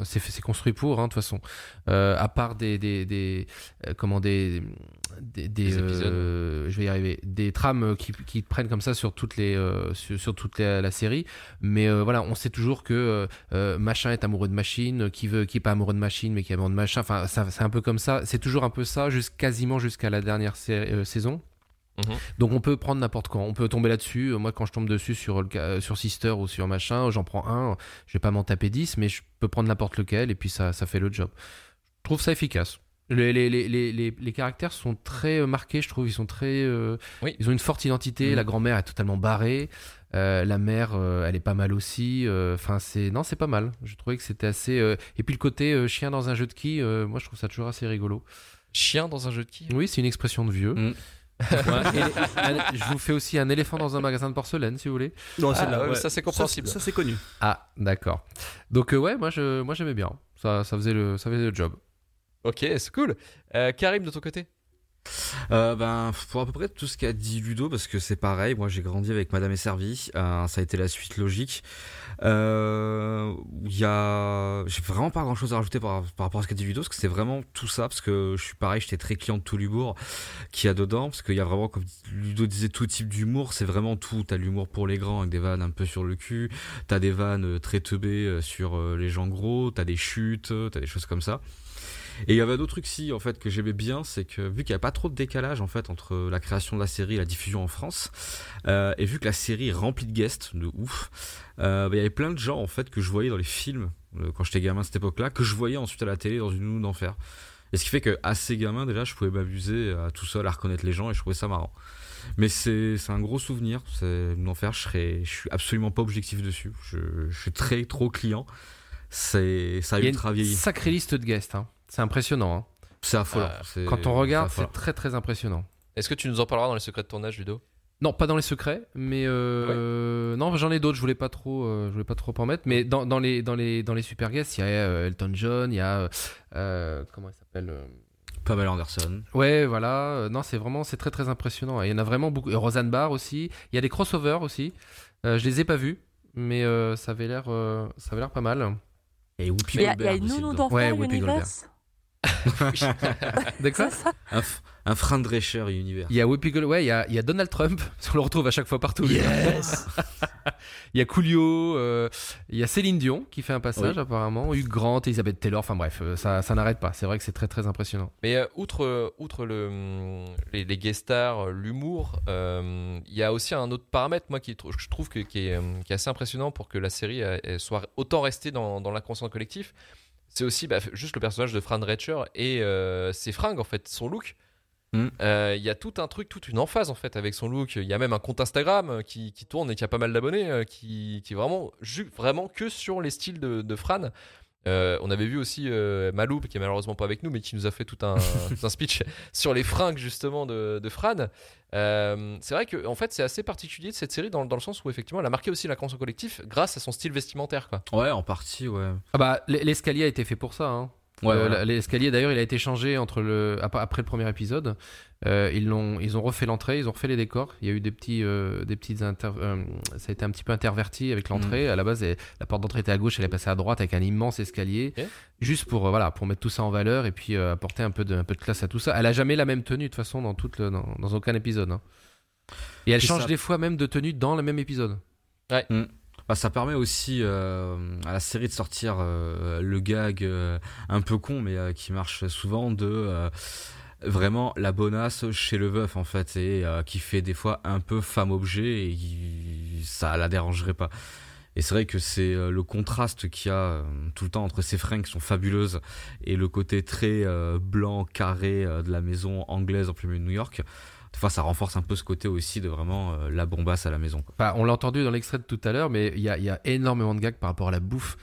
c'est, construit pour, hein, de toute façon. À part des, des, des comment des, des, des, Des épisodes. euh, je vais y arriver, des trames qui, qui prennent comme ça sur toutes les, euh, sur, sur toute la, la série. Mais euh, voilà, on sait toujours que euh, euh, machin est amoureux de machine, qui veut, qui est pas amoureux de machine, mais qui est amoureux de machin. Enfin, c'est un peu comme ça. C'est toujours un peu ça, jusqu' quasiment jusqu'à la dernière euh, saison. Mhm. Donc on peut prendre n'importe quand, on peut tomber là-dessus. Euh, Moi, quand je tombe dessus sur le ca- euh, sur Sister ou sur machin, j'en prends un. Je vais pas m'en taper 10, mais je peux prendre n'importe lequel et puis ça, ça fait le job. Je trouve ça efficace. Les, les, les, les, les, les caractères sont très euh, marqués, je trouve. Ils sont très. euh, Oui. Ils ont une forte identité. Mhm. La grand-mère est totalement barrée. Euh, la mère, euh, elle est pas mal aussi. Euh, Enfin, c'est non, c'est pas mal. Je trouvais que c'était assez. euh, Et puis le côté euh, chien dans un jeu de qui, moi, je trouve ça toujours assez rigolo. Chien dans un jeu de qui? Oui, c'est une expression de vieux. Mm. Ouais, et les- un- je vous fais aussi un éléphant dans un magasin de porcelaine, si vous voulez. Non, Ah, ouais. ça, c'est compréhensible. Ça, ça, c'est connu. Ah, d'accord. Donc euh, ouais, moi je, moi j'aimais bien. Ça, ça faisait le, ça faisait le job. Ok, c'est cool. Euh, Karim, de ton côté? Euh, ben, pour à peu près tout ce qu'a dit Ludo, parce que c'est pareil, moi j'ai grandi avec Madame est servie, euh, ça a été la suite logique. A, j'ai vraiment pas grand chose à rajouter par, par rapport à ce qu'a dit Ludo, parce que c'est vraiment tout ça, parce que je suis pareil, j'étais très client de tout l'humour qu'il y a dedans, parce qu'il y a vraiment, comme Ludo disait, tout type d'humour, c'est vraiment tout. T'as l'humour pour les grands avec des vannes un peu sur le cul, t'as des vannes très teubées sur les gens gros, t'as des chutes, t'as des choses comme ça. Et il y avait d'autres trucs si en fait que j'aimais bien, c'est que vu qu'il n'y a pas trop de décalage en fait entre la création de la série et la diffusion en France, euh, et vu que la série est remplie de guests de ouf, euh, bah, il y avait plein de gens en fait que je voyais dans les films euh, quand j'étais gamin à cette époque-là, que je voyais ensuite à la télé dans une nounou d'enfer. Et ce qui fait que assez gamin déjà, je pouvais m'amuser à tout seul à reconnaître les gens et je trouvais ça marrant. Mais c'est un gros souvenir, c'est une enfer. Je serais, je suis absolument pas objectif dessus. Je, je suis très trop client. C'est ça a Il y a ultra une vieilli. sacrée liste de guests. hein. C'est impressionnant. hein. C'est affolant. Euh, C'est- Quand on regarde, c'est très très impressionnant. Est-ce que tu nous en parleras dans les secrets de tournage, Ludo? Non, pas dans les secrets, mais euh, non, j'en ai d'autres. Je voulais pas trop, euh, je voulais pas trop en mettre. Mais dans, dans les dans les dans les super guests, il y a euh, Elton John, il y a comment il s'appelle euh, Pamela Anderson. Ouais, voilà. Euh, Non, c'est vraiment, c'est très très impressionnant. Il y en a vraiment beaucoup. Et Roseanne Barr aussi. Il y a des crossovers aussi. Euh, je les ai pas vus, mais euh, ça avait l'air, euh, ça avait l'air pas mal. Et Whoopi Il y a, il y a Goldberg une nounou d'enfer Ouais. De quoi C'est ça Un, frein de Drescher univers. Il y a Whoopi Gold- ouais, il y a, il y a Donald Trump. On le retrouve à chaque fois partout. Yes il y a Coolio. euh, il y a Céline Dion qui fait un passage Oui. apparemment. Hugh Grant, Elizabeth Taylor. Enfin bref, euh, ça, ça n'arrête pas. C'est vrai que c'est très très impressionnant. Mais euh, outre, euh, outre le, hum, les, les guest stars, l'humour, euh, il y a aussi un autre paramètre, moi, qui je trouve que, qui, est, qui est assez impressionnant pour que la série elle soit autant restée dans, dans l'inconscient collectif. C'est aussi bah, juste le personnage de Fran Drescher et euh, ses fringues, en fait, son look. Mm. Euh, Il y a tout un truc, toute une emphase en fait avec son look. Il y a même un compte Instagram euh, qui, qui tourne et qui a pas mal d'abonnés, euh, qui, qui est vraiment, vraiment que sur les styles de, de Fran. Euh, on avait vu aussi euh, Malou, qui est malheureusement pas avec nous, mais qui nous a fait tout un, tout un speech sur les fringues justement de, de Fran. Euh, c'est vrai que en fait c'est assez particulier de cette série dans, dans le sens où effectivement elle a marqué aussi l'inconscient collectif grâce à son style vestimentaire. Quoi. Ouais, en partie, ouais. Ah bah l'escalier a été fait pour ça. Hein. Ouais, Euh, voilà. L'escalier d'ailleurs, il a été changé entre le ap- après le premier épisode. Euh, ils l'ont, ils ont refait l'entrée, ils ont refait les décors. Il y a eu des petits, euh, des petites inter- euh, ça a été un petit peu interverti avec l'entrée. À la base, elle- la porte d'entrée était à gauche, elle est passée à droite avec un immense escalier, juste pour euh, voilà, pour mettre tout ça en valeur et puis euh, apporter un peu de, un peu de classe à tout ça. Elle a jamais la même tenue de toute façon dans toute le- dans, dans aucun épisode. hein. Et elle change ça. des fois même de tenue dans le même épisode. Bah, ça permet aussi euh, à la série de sortir euh, le gag euh, un peu con, mais qui marche souvent de vraiment la bonasse chez le veuf en fait, et euh, qui fait des fois un peu femme objet et ça la dérangerait pas. Et c'est vrai que c'est le contraste qu'il y a tout le temps entre ces fringues qui sont fabuleuses et le côté très blanc, carré de la maison anglaise en milieu de New York. Fois, ça renforce un peu ce côté aussi de vraiment euh, la bombasse à la maison. quoi. Enfin, on l'a entendu dans l'extrait de tout à l'heure, mais il y a, il y a énormément de gags par rapport à la bouffe.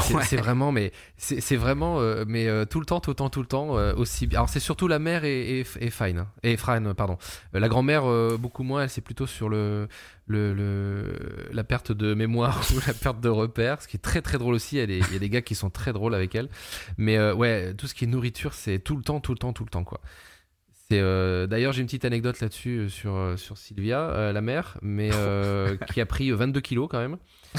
C'est Ouais. vraiment, mais c'est vraiment, euh, mais euh, tout le temps, tout le temps, tout le temps euh, aussi. bien. Alors c'est surtout la mère et, et, et Fine, hein. et Fran, pardon. La grand-mère beaucoup moins. Elle c'est plutôt sur le, le, le la perte de mémoire ou la perte de repères, ce qui est très très drôle aussi. Il y a des, y a des gars qui sont très drôles avec elle. Mais ouais, tout ce qui est nourriture, c'est tout le temps, tout le temps, tout le temps quoi. C'est euh, d'ailleurs j'ai une petite anecdote là-dessus euh, sur euh, sur Sylvia, la mère, mais qui a pris 22 kilos quand même.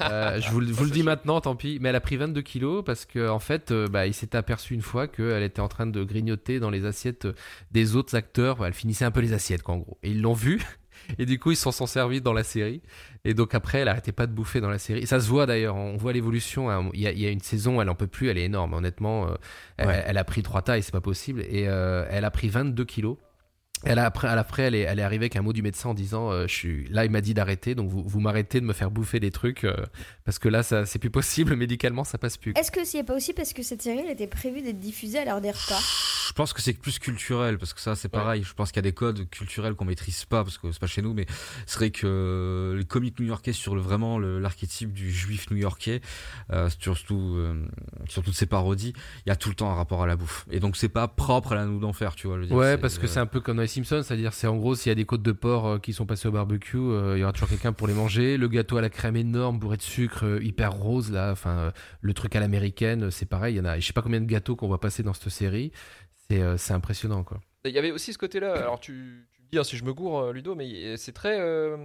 Je vous, le- vous le dis maintenant, tant pis, mais elle a pris 22 kilos parce que en fait, bah, il s'était aperçu une fois qu'elle était en train de grignoter dans les assiettes des autres acteurs. Elle finissait un peu les assiettes, quoi, en gros. Et ils l'ont vu. Et du coup, ils s'en sont servis dans la série. Et donc après, elle arrêtait pas de bouffer dans la série. Ça se voit d'ailleurs, on voit l'évolution. hein. Il y, a, il y a une saison, elle en peut plus, elle est énorme. Honnêtement, euh, elle a pris trois tailles, c'est pas possible. Et euh, elle a pris 22 kilos. Elle a, après, à l'après, elle est, elle est arrivée avec un mot du médecin en disant euh, je suis, Là, il m'a dit d'arrêter, donc vous, vous m'arrêtez de me faire bouffer des trucs, euh, parce que là, ça, c'est plus possible, médicalement, ça passe plus. Est-ce que c'est pas aussi parce que cette série elle était prévue d'être diffusée à l'heure des repas? Je pense que c'est plus culturel parce que ça c'est pareil. Je pense qu'il y a des codes culturels qu'on maîtrise pas parce que c'est pas chez nous, mais c'est vrai que les comiques new-yorkais sur le, vraiment le- l'archétype du juif new-yorkais, euh, surtout euh, sur toutes ces parodies, il y a tout le temps un rapport à la bouffe. Et donc c'est pas propre à la nous d'enfer, tu vois. je veux dire, Ouais, parce que c'est un peu comme dans les Simpsons, c'est-à-dire c'est en gros s'il y a des côtes de porc euh, qui sont passées au barbecue, euh, il y aura toujours quelqu'un pour les manger. Le gâteau à la crème énorme, bourré de sucre, euh, hyper rose là, enfin euh, le truc à l'américaine, c'est pareil. Il y en a, je sais pas combien de gâteaux qu'on voit passer dans cette série. C'est c'est impressionnant quoi. Il y avait aussi ce côté-là. Alors, tu, tu hein, si je me gourre, euh, Ludo, mais c'est très. euh,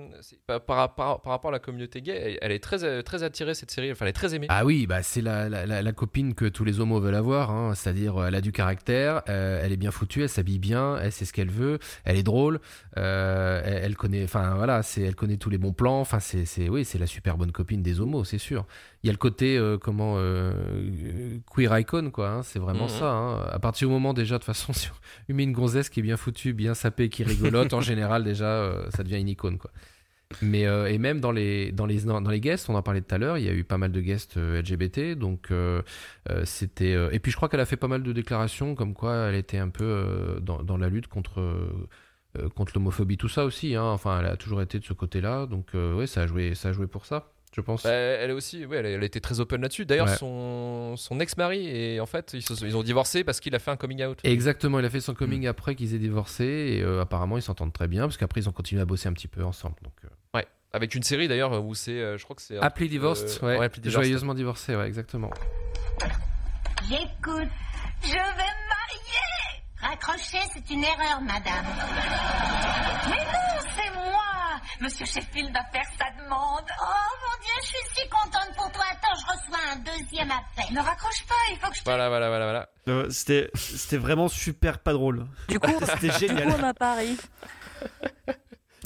par, par, par- par rapport à la communauté gay, elle, elle est très, euh, très attirée, cette série. Enfin, elle est très aimée. Ah oui, bah c'est la, la, la- la copine que tous les homos veulent avoir, hein. c'est-à-dire elle a du caractère, euh, elle est bien foutue, elle s'habille bien, elle sait ce qu'elle veut, elle est drôle, euh, elle, elle connaît, enfin voilà, c'est, elle connaît tous les bons plans, enfin c'est, oui, c'est la super bonne copine des homos, c'est sûr. Il y a le côté comment queer icon quoi, hein, c'est vraiment Mhm. ça. hein. À partir du moment déjà de toute façon, si on met une gonzesse qui est bien foutue, bien sapée, qui rigolote, en général déjà euh, ça devient une icône quoi. Mais euh, et même dans les dans les dans les guests, on en parlait tout à l'heure, il y a eu pas mal de guests euh, LGBT, donc c'était et puis je crois qu'elle a fait pas mal de déclarations comme quoi elle était un peu dans, dans la lutte contre contre l'homophobie tout ça aussi. Hein. Enfin, elle a toujours été de ce côté-là, donc ouais, ça a joué ça a joué pour ça, je pense. Bah, elle est aussi, ouais, elle, a- elle a été très open là-dessus. D'ailleurs, Ouais. son, son ex-mari, et en fait, ils, se- ils ont divorcé parce qu'il a fait un coming out. Exactement, il a fait son Mm. coming après qu'ils aient divorcé et euh, apparemment ils s'entendent très bien parce qu'après ils ont continué à bosser un petit peu ensemble. Donc euh, Ouais, avec une série d'ailleurs où c'est, euh, je crois que c'est. truc, divorced, euh, ouais, Divorced. joyeusement divorcé, ouais, exactement. J'écoute. Je vais me marier. Raccrocher, c'est une erreur, madame. Mais non, Monsieur Sheffield va faire sa demande. Oh mon Dieu, je suis si contente pour toi. Attends, je reçois un deuxième appel. Ne raccroche pas, il faut que je... Voilà, voilà, voilà, voilà. Euh, C'était c'était vraiment super pas drôle. Du coup, C'était du génial. coup, on a Paris.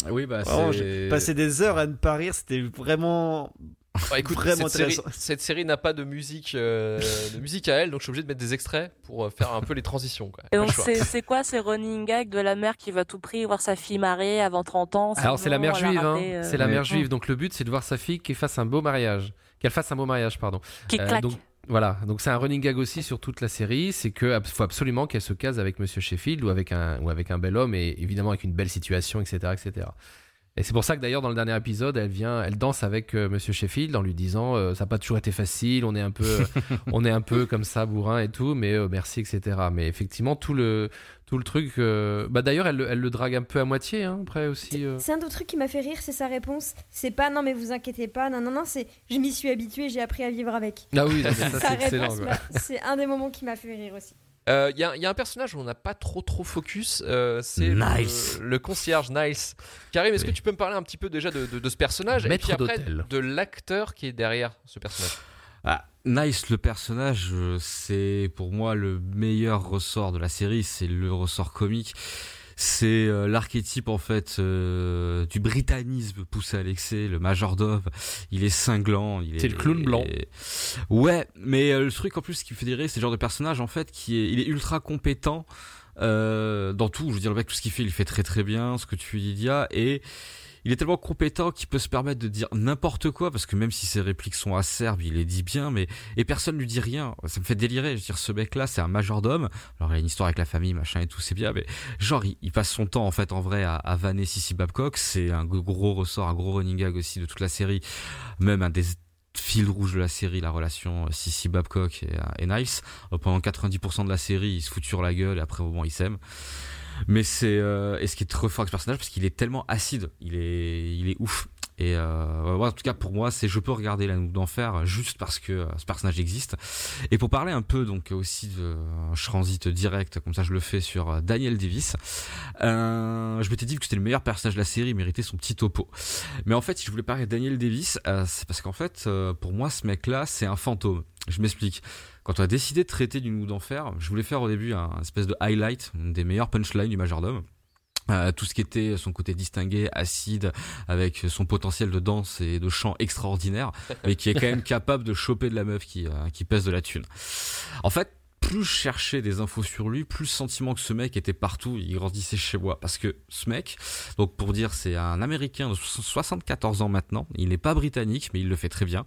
Oui, bah Vraiment, c'est. j'ai passé des heures à ne pas rire, c'était vraiment. Bah, écoute, Vraiment cette série, intéressant. cette série n'a pas de musique, euh, de musique à elle, donc je suis obligé de mettre des extraits pour euh, faire un peu les transitions. Quoi. Et donc, c'est quoi ces running gags de la mère qui va tout prix voir sa fille mariée avant 30 ans? Alors c'est la mère juive, hein. euh, c'est la Ouais. mère juive. Donc le but c'est de voir sa fille qu'elle fasse un beau mariage, qu'elle fasse un beau mariage, pardon. Qui Euh, claque. donc voilà, donc c'est un running gag aussi sur toute la série, c'est que faut absolument qu'elle se case avec Monsieur Sheffield ou avec un ou avec un bel homme et évidemment avec une belle situation, etc., etc. Et c'est pour ça que d'ailleurs dans le dernier épisode, elle vient, elle danse avec euh, Monsieur Sheffield en lui disant euh, ça n'a pas toujours été facile, on est un peu, euh, on est un peu comme ça bourrin et tout, mais euh, merci, etc. Mais effectivement tout le tout le truc, bah d'ailleurs elle, le- elle le drague un peu à moitié hein, après aussi. C'est un autre truc qui m'a fait rire, c'est sa réponse. C'est pas non mais vous inquiétez pas, non non non, c'est je m'y suis habitué, j'ai appris à vivre avec. Ah oui, ça c'est excellent. c'est un des moments qui m'a fait rire aussi. Euh, Il y, a- il y a un personnage où on n'a pas trop trop focus, euh, c'est Nice. le, le concierge Nice. Karim, est-ce Oui. que tu peux me parler un petit peu déjà de, de- de ce personnage Maître et puis après de l'acteur qui est derrière ce personnage? Ah, Nice, le personnage, euh, c'est pour moi le meilleur ressort de la série, c'est le ressort comique. C'est euh, l'archétype en fait euh, du britannisme poussé à l'excès, le majordome. Il est cinglant. il C'est est- le clown blanc. Ouais, mais euh, le truc en plus qui me fait rire, c'est le genre de personnage en fait qui est, il est ultra compétent euh, dans tout. Je veux dire, le mec, tout ce qu'il fait, il fait très très bien. Ce que tu dis, Lydia, et il est tellement compétent qu'il peut se permettre de dire n'importe quoi parce que même si ses répliques sont acerbes, il les dit bien, mais et personne lui dit rien. Ça me fait délirer. Je veux dire, ce mec-là, c'est un majordome. Alors il a une histoire avec la famille, machin et tout, c'est bien, mais genre il, passe son temps en fait en vrai à, à vanner Sissy Babcock. C'est un gros ressort, un gros running gag aussi de toute la série, même un des fil rouge de la série, la relation Sissy Babcock et, et Nice. pendant 90% de la série, ils se foutent sur la gueule et après au moment ils s'aiment. Mais c'est euh, et ce qui est trop fort avec ce personnage parce qu'il est tellement acide, il est il est ouf. Et euh, en tout cas pour moi, c'est je peux regarder la Nook d'enfer juste parce que euh, ce personnage existe. Et pour parler un peu donc aussi de je transite direct comme ça je le fais sur euh, Daniel Davis. Euh, je m'étais dit que c'était le meilleur personnage de la série, il méritait son petit topo. Mais en fait, si je voulais parler de Daniel Davis, euh, c'est parce qu'en fait pour moi ce mec là, c'est un fantôme. Je m'explique. Quand on a décidé de traiter du Nook d'enfer, je voulais faire au début un, un espèce de highlight, des meilleures punchlines du majordome. Euh, tout ce qui était son côté distingué, acide, avec son potentiel de danse et de chant extraordinaire, mais qui est quand même capable de choper de la meuf qui, euh, qui pèse de la thune. En fait, plus je cherchais des infos sur lui, plus le sentiment que ce mec était partout, il grandissait chez moi. Parce que ce mec, donc pour dire, c'est un Américain de 74 ans maintenant. Il n'est pas britannique, mais il le fait très bien.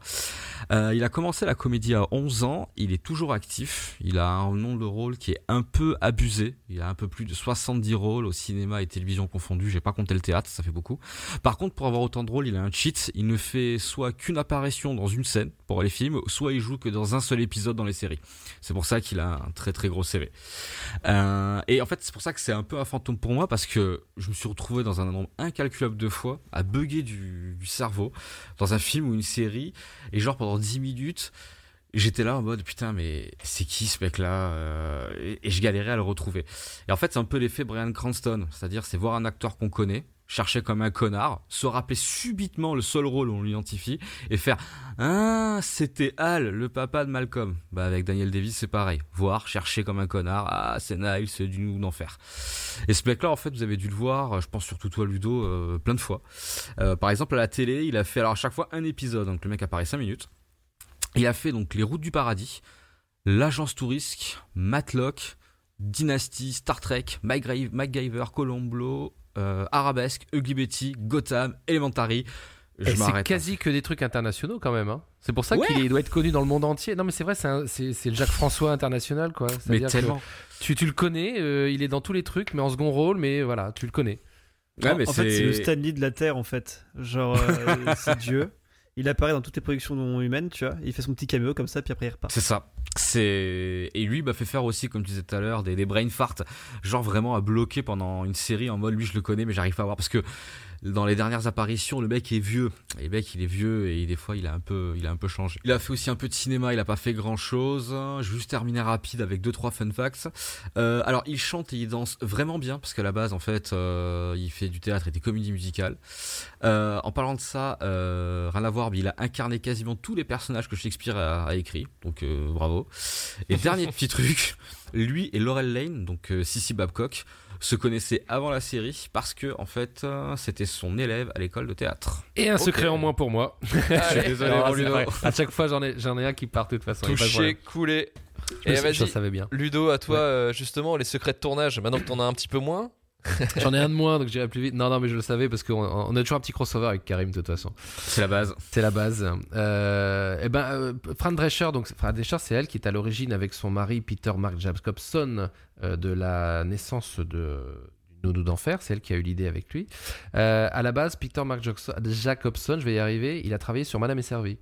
Euh, il a commencé la comédie à 11 ans. Il est toujours actif. Il a un nom de rôle qui est un peu abusé. Il a un peu plus de 70 rôles au cinéma et télévision confondus. J'ai pas compté le théâtre, ça fait beaucoup. Par contre, pour avoir autant de rôles, il a un cheat. Il ne fait soit qu'une apparition dans une scène pour les films, soit il joue que dans un seul épisode dans les séries. C'est pour ça qu'il un très très gros CV. Euh, et en fait, c'est pour ça que c'est un peu un fantôme pour moi parce que je me suis retrouvé dans un nombre incalculable de fois à bugger du, cerveau dans un film ou une série et genre pendant 10 minutes j'étais là en mode putain mais c'est qui ce mec là euh, et, et, je galérais à le retrouver et en fait c'est un peu l'effet Brian Cranston c'est à dire c'est voir un acteur qu'on connaît chercher comme un connard, se rappeler subitement le seul rôle où on l'identifie et faire ah c'était Al, le papa de Malcolm. Bah avec Daniel Davis c'est pareil, voir chercher comme un connard, ah c'est Niles, c'est du nous d'enfer. Et ce mec là en fait vous avez dû le voir, je pense surtout toi Ludo, euh, plein de fois. Euh, par exemple à la télé il a fait alors à chaque fois un épisode, donc le mec apparaît 5 minutes. Il a fait donc les routes du paradis, l'agence touriste, Matlock, Dynasty, Star Trek, MacGyver, Colombo, euh, Arabesque, Ugly Betty, Gotham, Elementary. Et c'est quasi que des trucs internationaux quand même. Hein. C'est pour ça Ouais. qu'il doit être connu dans le monde entier. Non mais c'est vrai, c'est un- c'est c'est le Jacques François international quoi. Mais tellement. Tu, tu le connais, euh, il est dans tous les trucs, mais en second rôle, mais voilà, tu le connais. Ouais, en, mais en fait, c'est le Stanley de la Terre, en fait. Genre, euh, c'est Dieu. Il apparaît dans toutes les productions humaines, tu vois. Il fait son petit caméo comme ça, puis après il repart. c'est ça. C'est et lui m'a fait faire aussi comme tu disais tout à l'heure des, des brain farts, genre vraiment à bloquer pendant une série en mode lui je le connais mais j'arrive pas à voir parce que dans les dernières apparitions le mec est vieux et le mec il est vieux et des fois il a un peu il a un peu changé. Il a fait aussi un peu de cinéma, il a pas fait grand chose. Je vais juste terminer rapide avec deux trois fun facts. Euh, alors il chante et il danse vraiment bien parce qu'à la base en fait euh, il fait du théâtre et des comédies musicales. Euh, en parlant de ça, euh, rien à voir, mais il a incarné quasiment tous les personnages que Shakespeare a, a écrit, donc euh, bravo. Et dernier petit truc, lui et Laurel Lane, donc euh, Sissy Babcock, se connaissaient avant la série parce que en fait euh, c'était son élève à l'école de théâtre. Et un secret en moins pour moi. Je suis désolé, Ludo. À chaque fois, j'en ai, j'en ai un qui part de toute façon. Touché, coulé. Je, Et je vas-y, savais bien. Ludo, à toi, Ouais. euh, justement, les secrets de tournage. Maintenant que t'en as un petit peu moins. J'en ai un de moins, donc j'irai plus vite. Non, non, mais je le savais parce qu'on on a toujours un petit crossover avec Karim de toute façon. C'est la base. C'est la base. Euh, et ben, euh, Fran Drescher, donc Fran Drescher, c'est elle qui est à l'origine avec son mari Peter Mark Jacobson euh, de la naissance de Nounou d'enfer. C'est elle qui a eu l'idée avec lui. À la base, Peter Mark Jacobson, je vais y arriver, il a travaillé sur Madame est servie.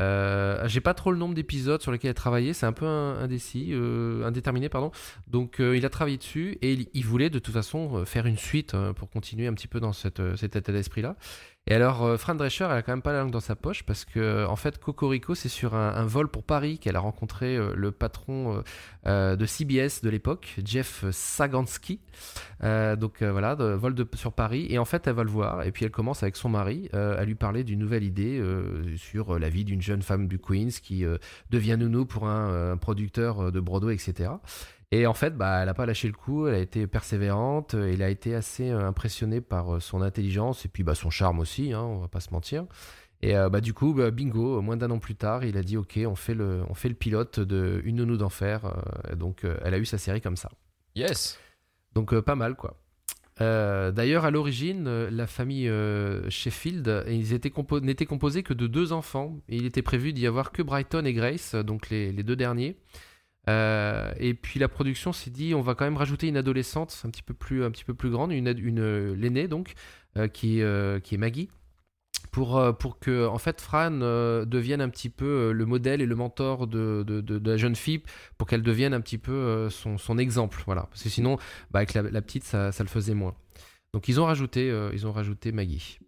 Euh, j'ai pas trop le nombre d'épisodes sur lesquels il a travaillé, c'est un peu indécis, euh, indéterminé, pardon. Donc euh, il a travaillé dessus et il, voulait de toute façon faire une suite pour continuer un petit peu dans cet état d'esprit-là. Et alors, euh, Fran Drescher, elle a quand même pas la langue dans sa poche parce que, en fait, Cocorico, c'est sur un, vol pour Paris qu'elle a rencontré euh, le patron euh, de CBS de l'époque, Jeff Sagansky. Donc voilà, de, vol de, sur Paris. Et en fait, elle va le voir. Et puis elle commence avec son mari à lui parler d'une nouvelle idée sur la vie d'une jeune femme du Queens qui devient nounou pour un, un producteur de Broadway, etc. Et en fait, bah, elle n'a pas lâché le coup, elle a été persévérante, euh, il a été assez euh, impressionné par euh, son intelligence et puis bah, son charme aussi, hein, on va pas se mentir. Et euh, bah, du coup, bah, bingo, moins d'un an plus tard, il a dit ok, on fait le, on fait le pilote de Une nounou d'enfer. euh, donc euh, elle a eu sa série comme ça. Yes. Donc euh, pas mal quoi. Euh, D'ailleurs, à l'origine, euh, la famille euh, Sheffield, ils étaient compo- n'étaient composés que de deux enfants. Et il était prévu d'y avoir que Brighton et Grace, euh, donc les, les deux derniers. Euh, et puis la production s'est dit, on va quand même rajouter une adolescente un petit peu plus, un petit peu plus grande, une, une euh, l'aînée donc, euh, qui, qui est Maggie. Pour, pour que en fait Fran devienne un petit peu le modèle et le mentor de, de, la jeune fille pour qu'elle devienne un petit peu son, son exemple voilà parce que sinon bah, avec la, la petite ça, ça le faisait moins donc ils ont rajouté ils ont rajouté Maggie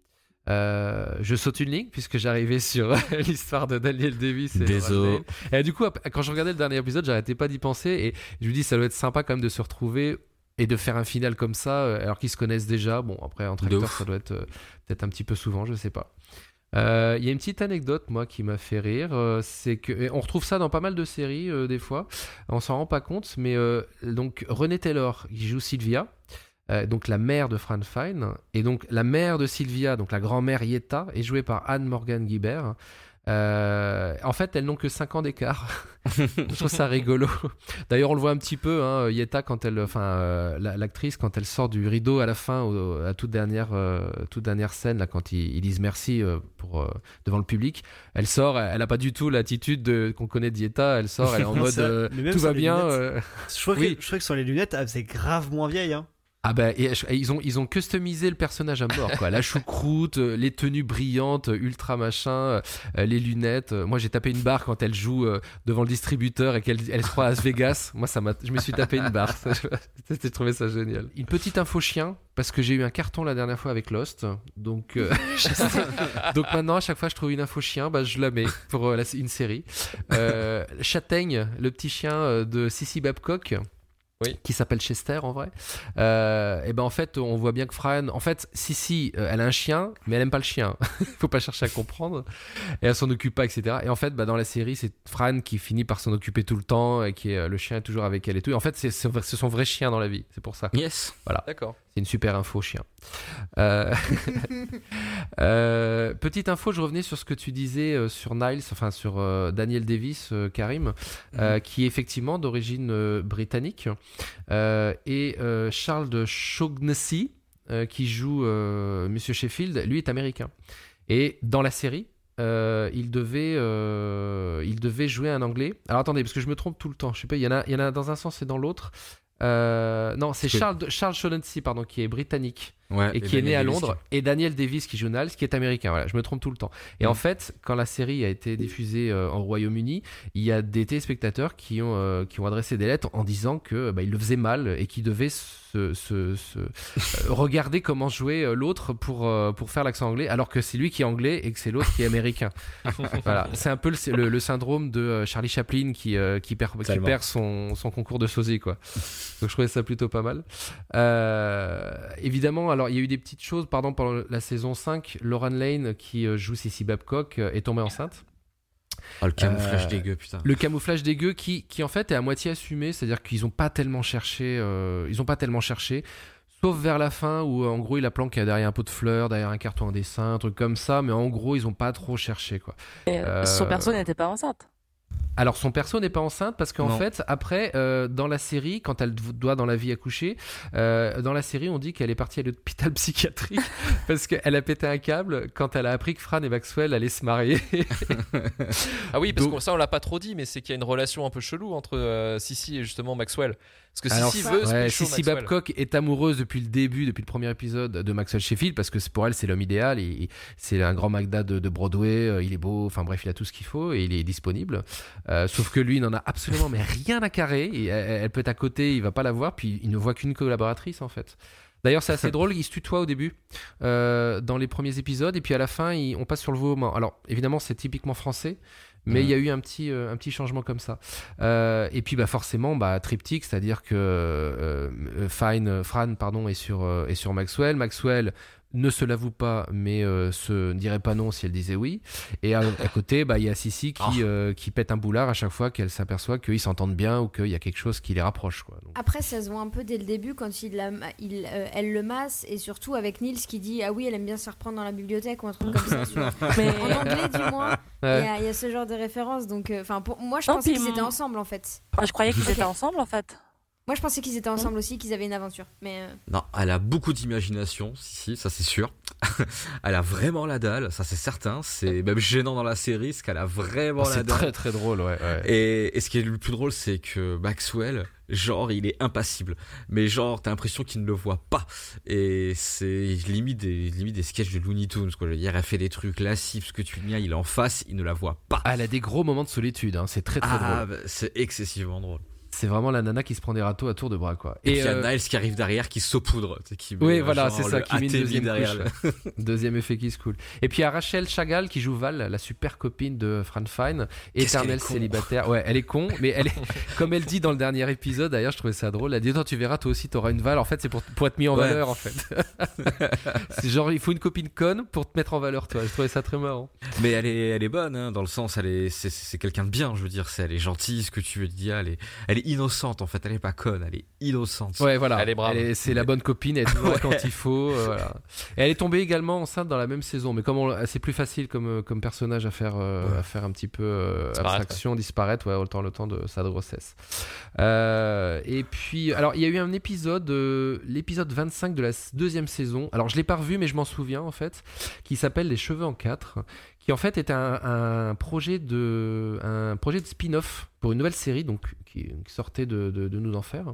Euh, je saute une ligne puisque j'arrivais sur l'histoire de Daniel Davis et Désolé. Et du coup quand je regardais le dernier épisode j'arrêtais pas d'y penser et je me dis ça doit être sympa quand même de se retrouver et de faire un final comme ça euh, alors qu'ils se connaissent déjà bon après entre acteurs ça doit être euh, peut-être un petit peu souvent je sais pas euh, Il y a une petite anecdote, moi, qui m'a fait rire. euh, c'est que on retrouve ça dans pas mal de séries, euh, des fois. On s'en rend pas compte, mais donc Renée Taylor, qui joue Sylvia, euh, donc la mère de Fran Fine, et donc la mère de Sylvia, donc la grand-mère Yetta, est jouée par Anne Morgan Guibert. Euh, en fait, elles n'ont que 5 ans d'écart. Je trouve ça rigolo. D'ailleurs, on le voit un petit peu, hein, Yetta, quand elle, enfin, euh, la- l'actrice, quand elle sort du rideau à la fin, au- à toute dernière, euh, toute dernière scène, là, quand ils, ils disent merci pour, devant le public, elle sort, elle n'a pas du tout l'attitude de- qu'on connaît d'Yetta, elle sort, elle est en mode c'est tout va bien. Je crois, Oui. que, je que sur les lunettes, elle faisait grave moins vieille. Hein. Ah bah et et ils ont ils ont customisé le personnage à mort quoi. La choucroute, euh, les tenues brillantes, euh, ultra machin, euh, les lunettes. Moi j'ai tapé une barre quand elle joue devant le distributeur et qu'elle elle se croit à Las Vegas. Moi ça m'a je me suis tapé une barre. J'ai trouvé ça génial. Une petite info chien parce que j'ai eu un carton la dernière fois avec Lost. Donc euh, donc maintenant à chaque fois que je trouve une info chien, bah je la mets pour euh, la- une série. Euh, Châtaigne, le petit chien de Sissy Babcock Oui. qui s'appelle Chester en vrai. Euh, et ben en fait, on voit bien que Fran, en fait, Sissi, euh, elle a un chien, mais elle aime pas le chien. Faut pas chercher à comprendre. Et elle s'en occupe pas, etc. Et en fait, bah, dans la série, c'est Fran qui finit par s'en occuper tout le temps et qui est, euh, le chien est toujours avec elle et tout. Et en fait, c'est son vrai chien dans la vie. C'est pour ça. Yes. D'accord. C'est une super info, chien. Euh, euh, petite info, je revenais sur ce que tu disais euh, sur Niles, enfin sur Daniel Davis, Karim, euh, qui est effectivement d'origine britannique, et Charles de Shaughnessy, qui joue Monsieur Sheffield, lui est américain. Et dans la série, euh, il devait, euh, il devait jouer un anglais. Alors attendez, parce que je me trompe tout le temps. Je sais pas, il y en a, il y en a dans un sens et dans l'autre. Euh, non, c'est Charles, Charles Shaughnessy, pardon, qui est britannique Ouais, et qui est né à Londres, et Daniel Davis qui joue Niles, qui est américain. Voilà, je me trompe tout le temps. Et Mm. en fait, quand la série a été diffusée euh, au Royaume-Uni, il y a des téléspectateurs qui ont, euh, qui ont adressé des lettres en disant que bah, il le faisait mal et qu'il devait se, se- se- euh, regarder comment jouait euh, l'autre pour, euh, pour faire l'accent anglais, alors que c'est lui qui est anglais et que c'est l'autre qui est américain. voilà, c'est un peu le, le- le syndrome de Charlie Chaplin qui, qui perd, qui perd son, son concours de sosie, quoi. Donc je trouvais ça plutôt pas mal. Évidemment, alors il y a eu des petites choses, pardon, pendant la saison 5, Lauren Lane qui euh, joue Sissy Babcock euh, est tombée enceinte. Oh, le camouflage Euh, dégueu, putain. Le camouflage dégueu qui, qui en fait est à moitié assumé, c'est-à-dire qu'ils ont pas tellement cherché, euh, ils ont pas tellement cherché, sauf vers la fin où en gros il a planqué derrière un pot de fleurs, derrière un carton à dessin, un truc comme ça, mais en gros ils ont pas trop cherché quoi. Et, Euh, Son perso n'était pas enceinte. Alors son perso n'est pas enceinte parce qu'en fait après euh, dans la série quand elle doit dans la vie accoucher euh, dans la série on dit qu'elle est partie à l'hôpital psychiatrique parce qu'elle a pété un câble quand elle a appris que Fran et Maxwell allaient se marier. Ah oui, parce Donc- que ça on l'a pas trop dit, mais c'est qu'il y a une relation un peu chelou entre euh, Sissi et justement Maxwell. Parce que Alors, Sissi veut Ouais. Babcock est amoureuse depuis le début, depuis le premier épisode de Maxwell Sheffield, parce que pour elle c'est l'homme idéal. et- C'est un grand Magda de, de Broadway. euh, Il est beau, enfin bref, il a tout ce qu'il faut et il est disponible. Euh, sauf que lui, il n'en a absolument mais rien à carrer. Et elle, elle peut être à côté, il va pas la voir, puis il ne voit qu'une collaboratrice en fait. D'ailleurs, c'est assez drôle, il se tutoie au début, euh, dans les premiers épisodes, et puis à la fin, on passe sur le vouvoiement. Alors, évidemment, c'est typiquement français, mais il y a eu un petit, euh, un petit changement comme ça. Euh, et puis, bah, forcément, bah, triptyque, c'est-à-dire que euh, euh, Fine, Fran pardon, est, sur, euh, est sur Maxwell. Maxwell ne se l'avoue pas, mais euh, se dirait pas non si elle disait oui. Et à, à côté, bah, il y a Sissi qui, Ah. euh, qui pète un boulard à chaque fois qu'elle s'aperçoit qu'ils s'entendent bien ou qu'il y a quelque chose qui les rapproche. Quoi. Donc, Après, ça se voit un peu dès le début quand il la- il, euh, elle le masse et surtout avec Nils qui dit Ah oui, elle aime bien se reprendre dans la bibliothèque ou un truc comme ça. Mais En anglais, du moins, il y, Ouais. a- il y a ce genre de référence. Donc, euh, enfin, pour moi, je Non, pensais qu'ils étaient ensemble en fait. moi, je croyais qu'ils étaient ensemble en fait. Moi, je pensais qu'ils étaient ensemble aussi, qu'ils avaient une aventure. Mais euh, Non, elle a beaucoup d'imagination, si, si, ça c'est sûr. elle a vraiment la dalle, ça c'est certain. C'est même gênant dans la série, parce qu'elle a vraiment la Oh, C'est dalle. très très drôle, ouais. ouais. Et, et ce qui est le plus drôle, c'est que Maxwell, genre, il est impassible. Mais genre, t'as l'impression qu'il ne le voit pas. Et c'est limite des, limite des sketchs de Looney Tunes, quoi. Je veux dire, elle fait des trucs lassifs, ce que tu viens, il est en face, il ne la voit pas. Elle a des gros moments de solitude, hein, c'est très très Ah, drôle. bah, c'est excessivement drôle. C'est vraiment la nana qui se prend des râteaux à tour de bras, quoi. Et, puis il y a euh, Niles qui arrive derrière, qui saupoudre. tu Qui Oui, voilà, c'est ça, qui met une deuxième derrière. couche. Deuxième effet qui se coule. Et puis il y a Rachel Chagall qui joue Val, la super copine de Fran Fine, éternelle célibataire. Ouais, elle est con, mais elle est, comme elle dit dans le dernier épisode, d'ailleurs, je trouvais ça drôle. Elle dit, toi, tu verras, toi aussi, t'auras une Val. En fait, c'est pour, pour être mis en Ouais. valeur, en fait. c'est genre, il faut une copine conne pour te mettre en valeur, toi. Je trouvais ça très marrant. Mais elle est, elle est bonne, hein, dans le sens, elle est, c'est, c'est quelqu'un de bien, je veux dire, c'est, elle est gentille, ce que tu veux dire, elle est, elle est innocente, en fait, elle est pas conne, elle est innocente. Ouais, voilà. Elle est brave. c'est la bonne copine, elle est toujours quand il faut. euh, voilà. Et elle est tombée également enceinte dans la même saison, mais comme c'est plus facile comme, euh, comme personnage à faire, euh, Ouais. à faire un petit peu euh, Disparaître, abstraction, disparaître, ouais, autant le temps de sa grossesse. Euh, et puis, alors il y a eu un épisode, euh, l'épisode 25 de la deuxième saison. Alors je l'ai pas revu, mais je m'en souviens en fait, qui s'appelle Les cheveux en quatre, qui en fait est un, un projet de, un projet de spin-off pour une nouvelle série, donc qui, qui sortait de, de, de nous en faire.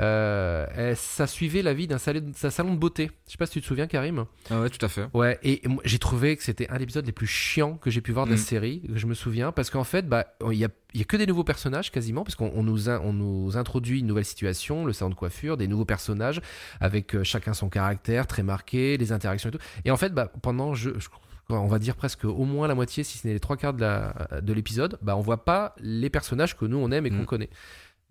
Euh, ça suivait la vie d'un salon, salon de beauté. Je sais pas si tu te souviens, Karim. Ah ouais, tout à fait. Ouais, et j'ai trouvé que c'était un des épisodes les plus chiants que j'ai pu voir de la Mm. série, que je me souviens, parce qu'en fait, bah, il y a, il y a que des nouveaux personnages quasiment, parce qu'on on nous, on nous introduit une nouvelle situation, le salon de coiffure, des nouveaux personnages, avec euh, chacun son caractère très marqué, les interactions et tout. Et en fait, bah, pendant, je, je- on va dire presque au moins la moitié, si ce n'est les trois quarts de la- de l'épisode, bah, on voit pas les personnages que nous on aime et qu'on Mm. connaît.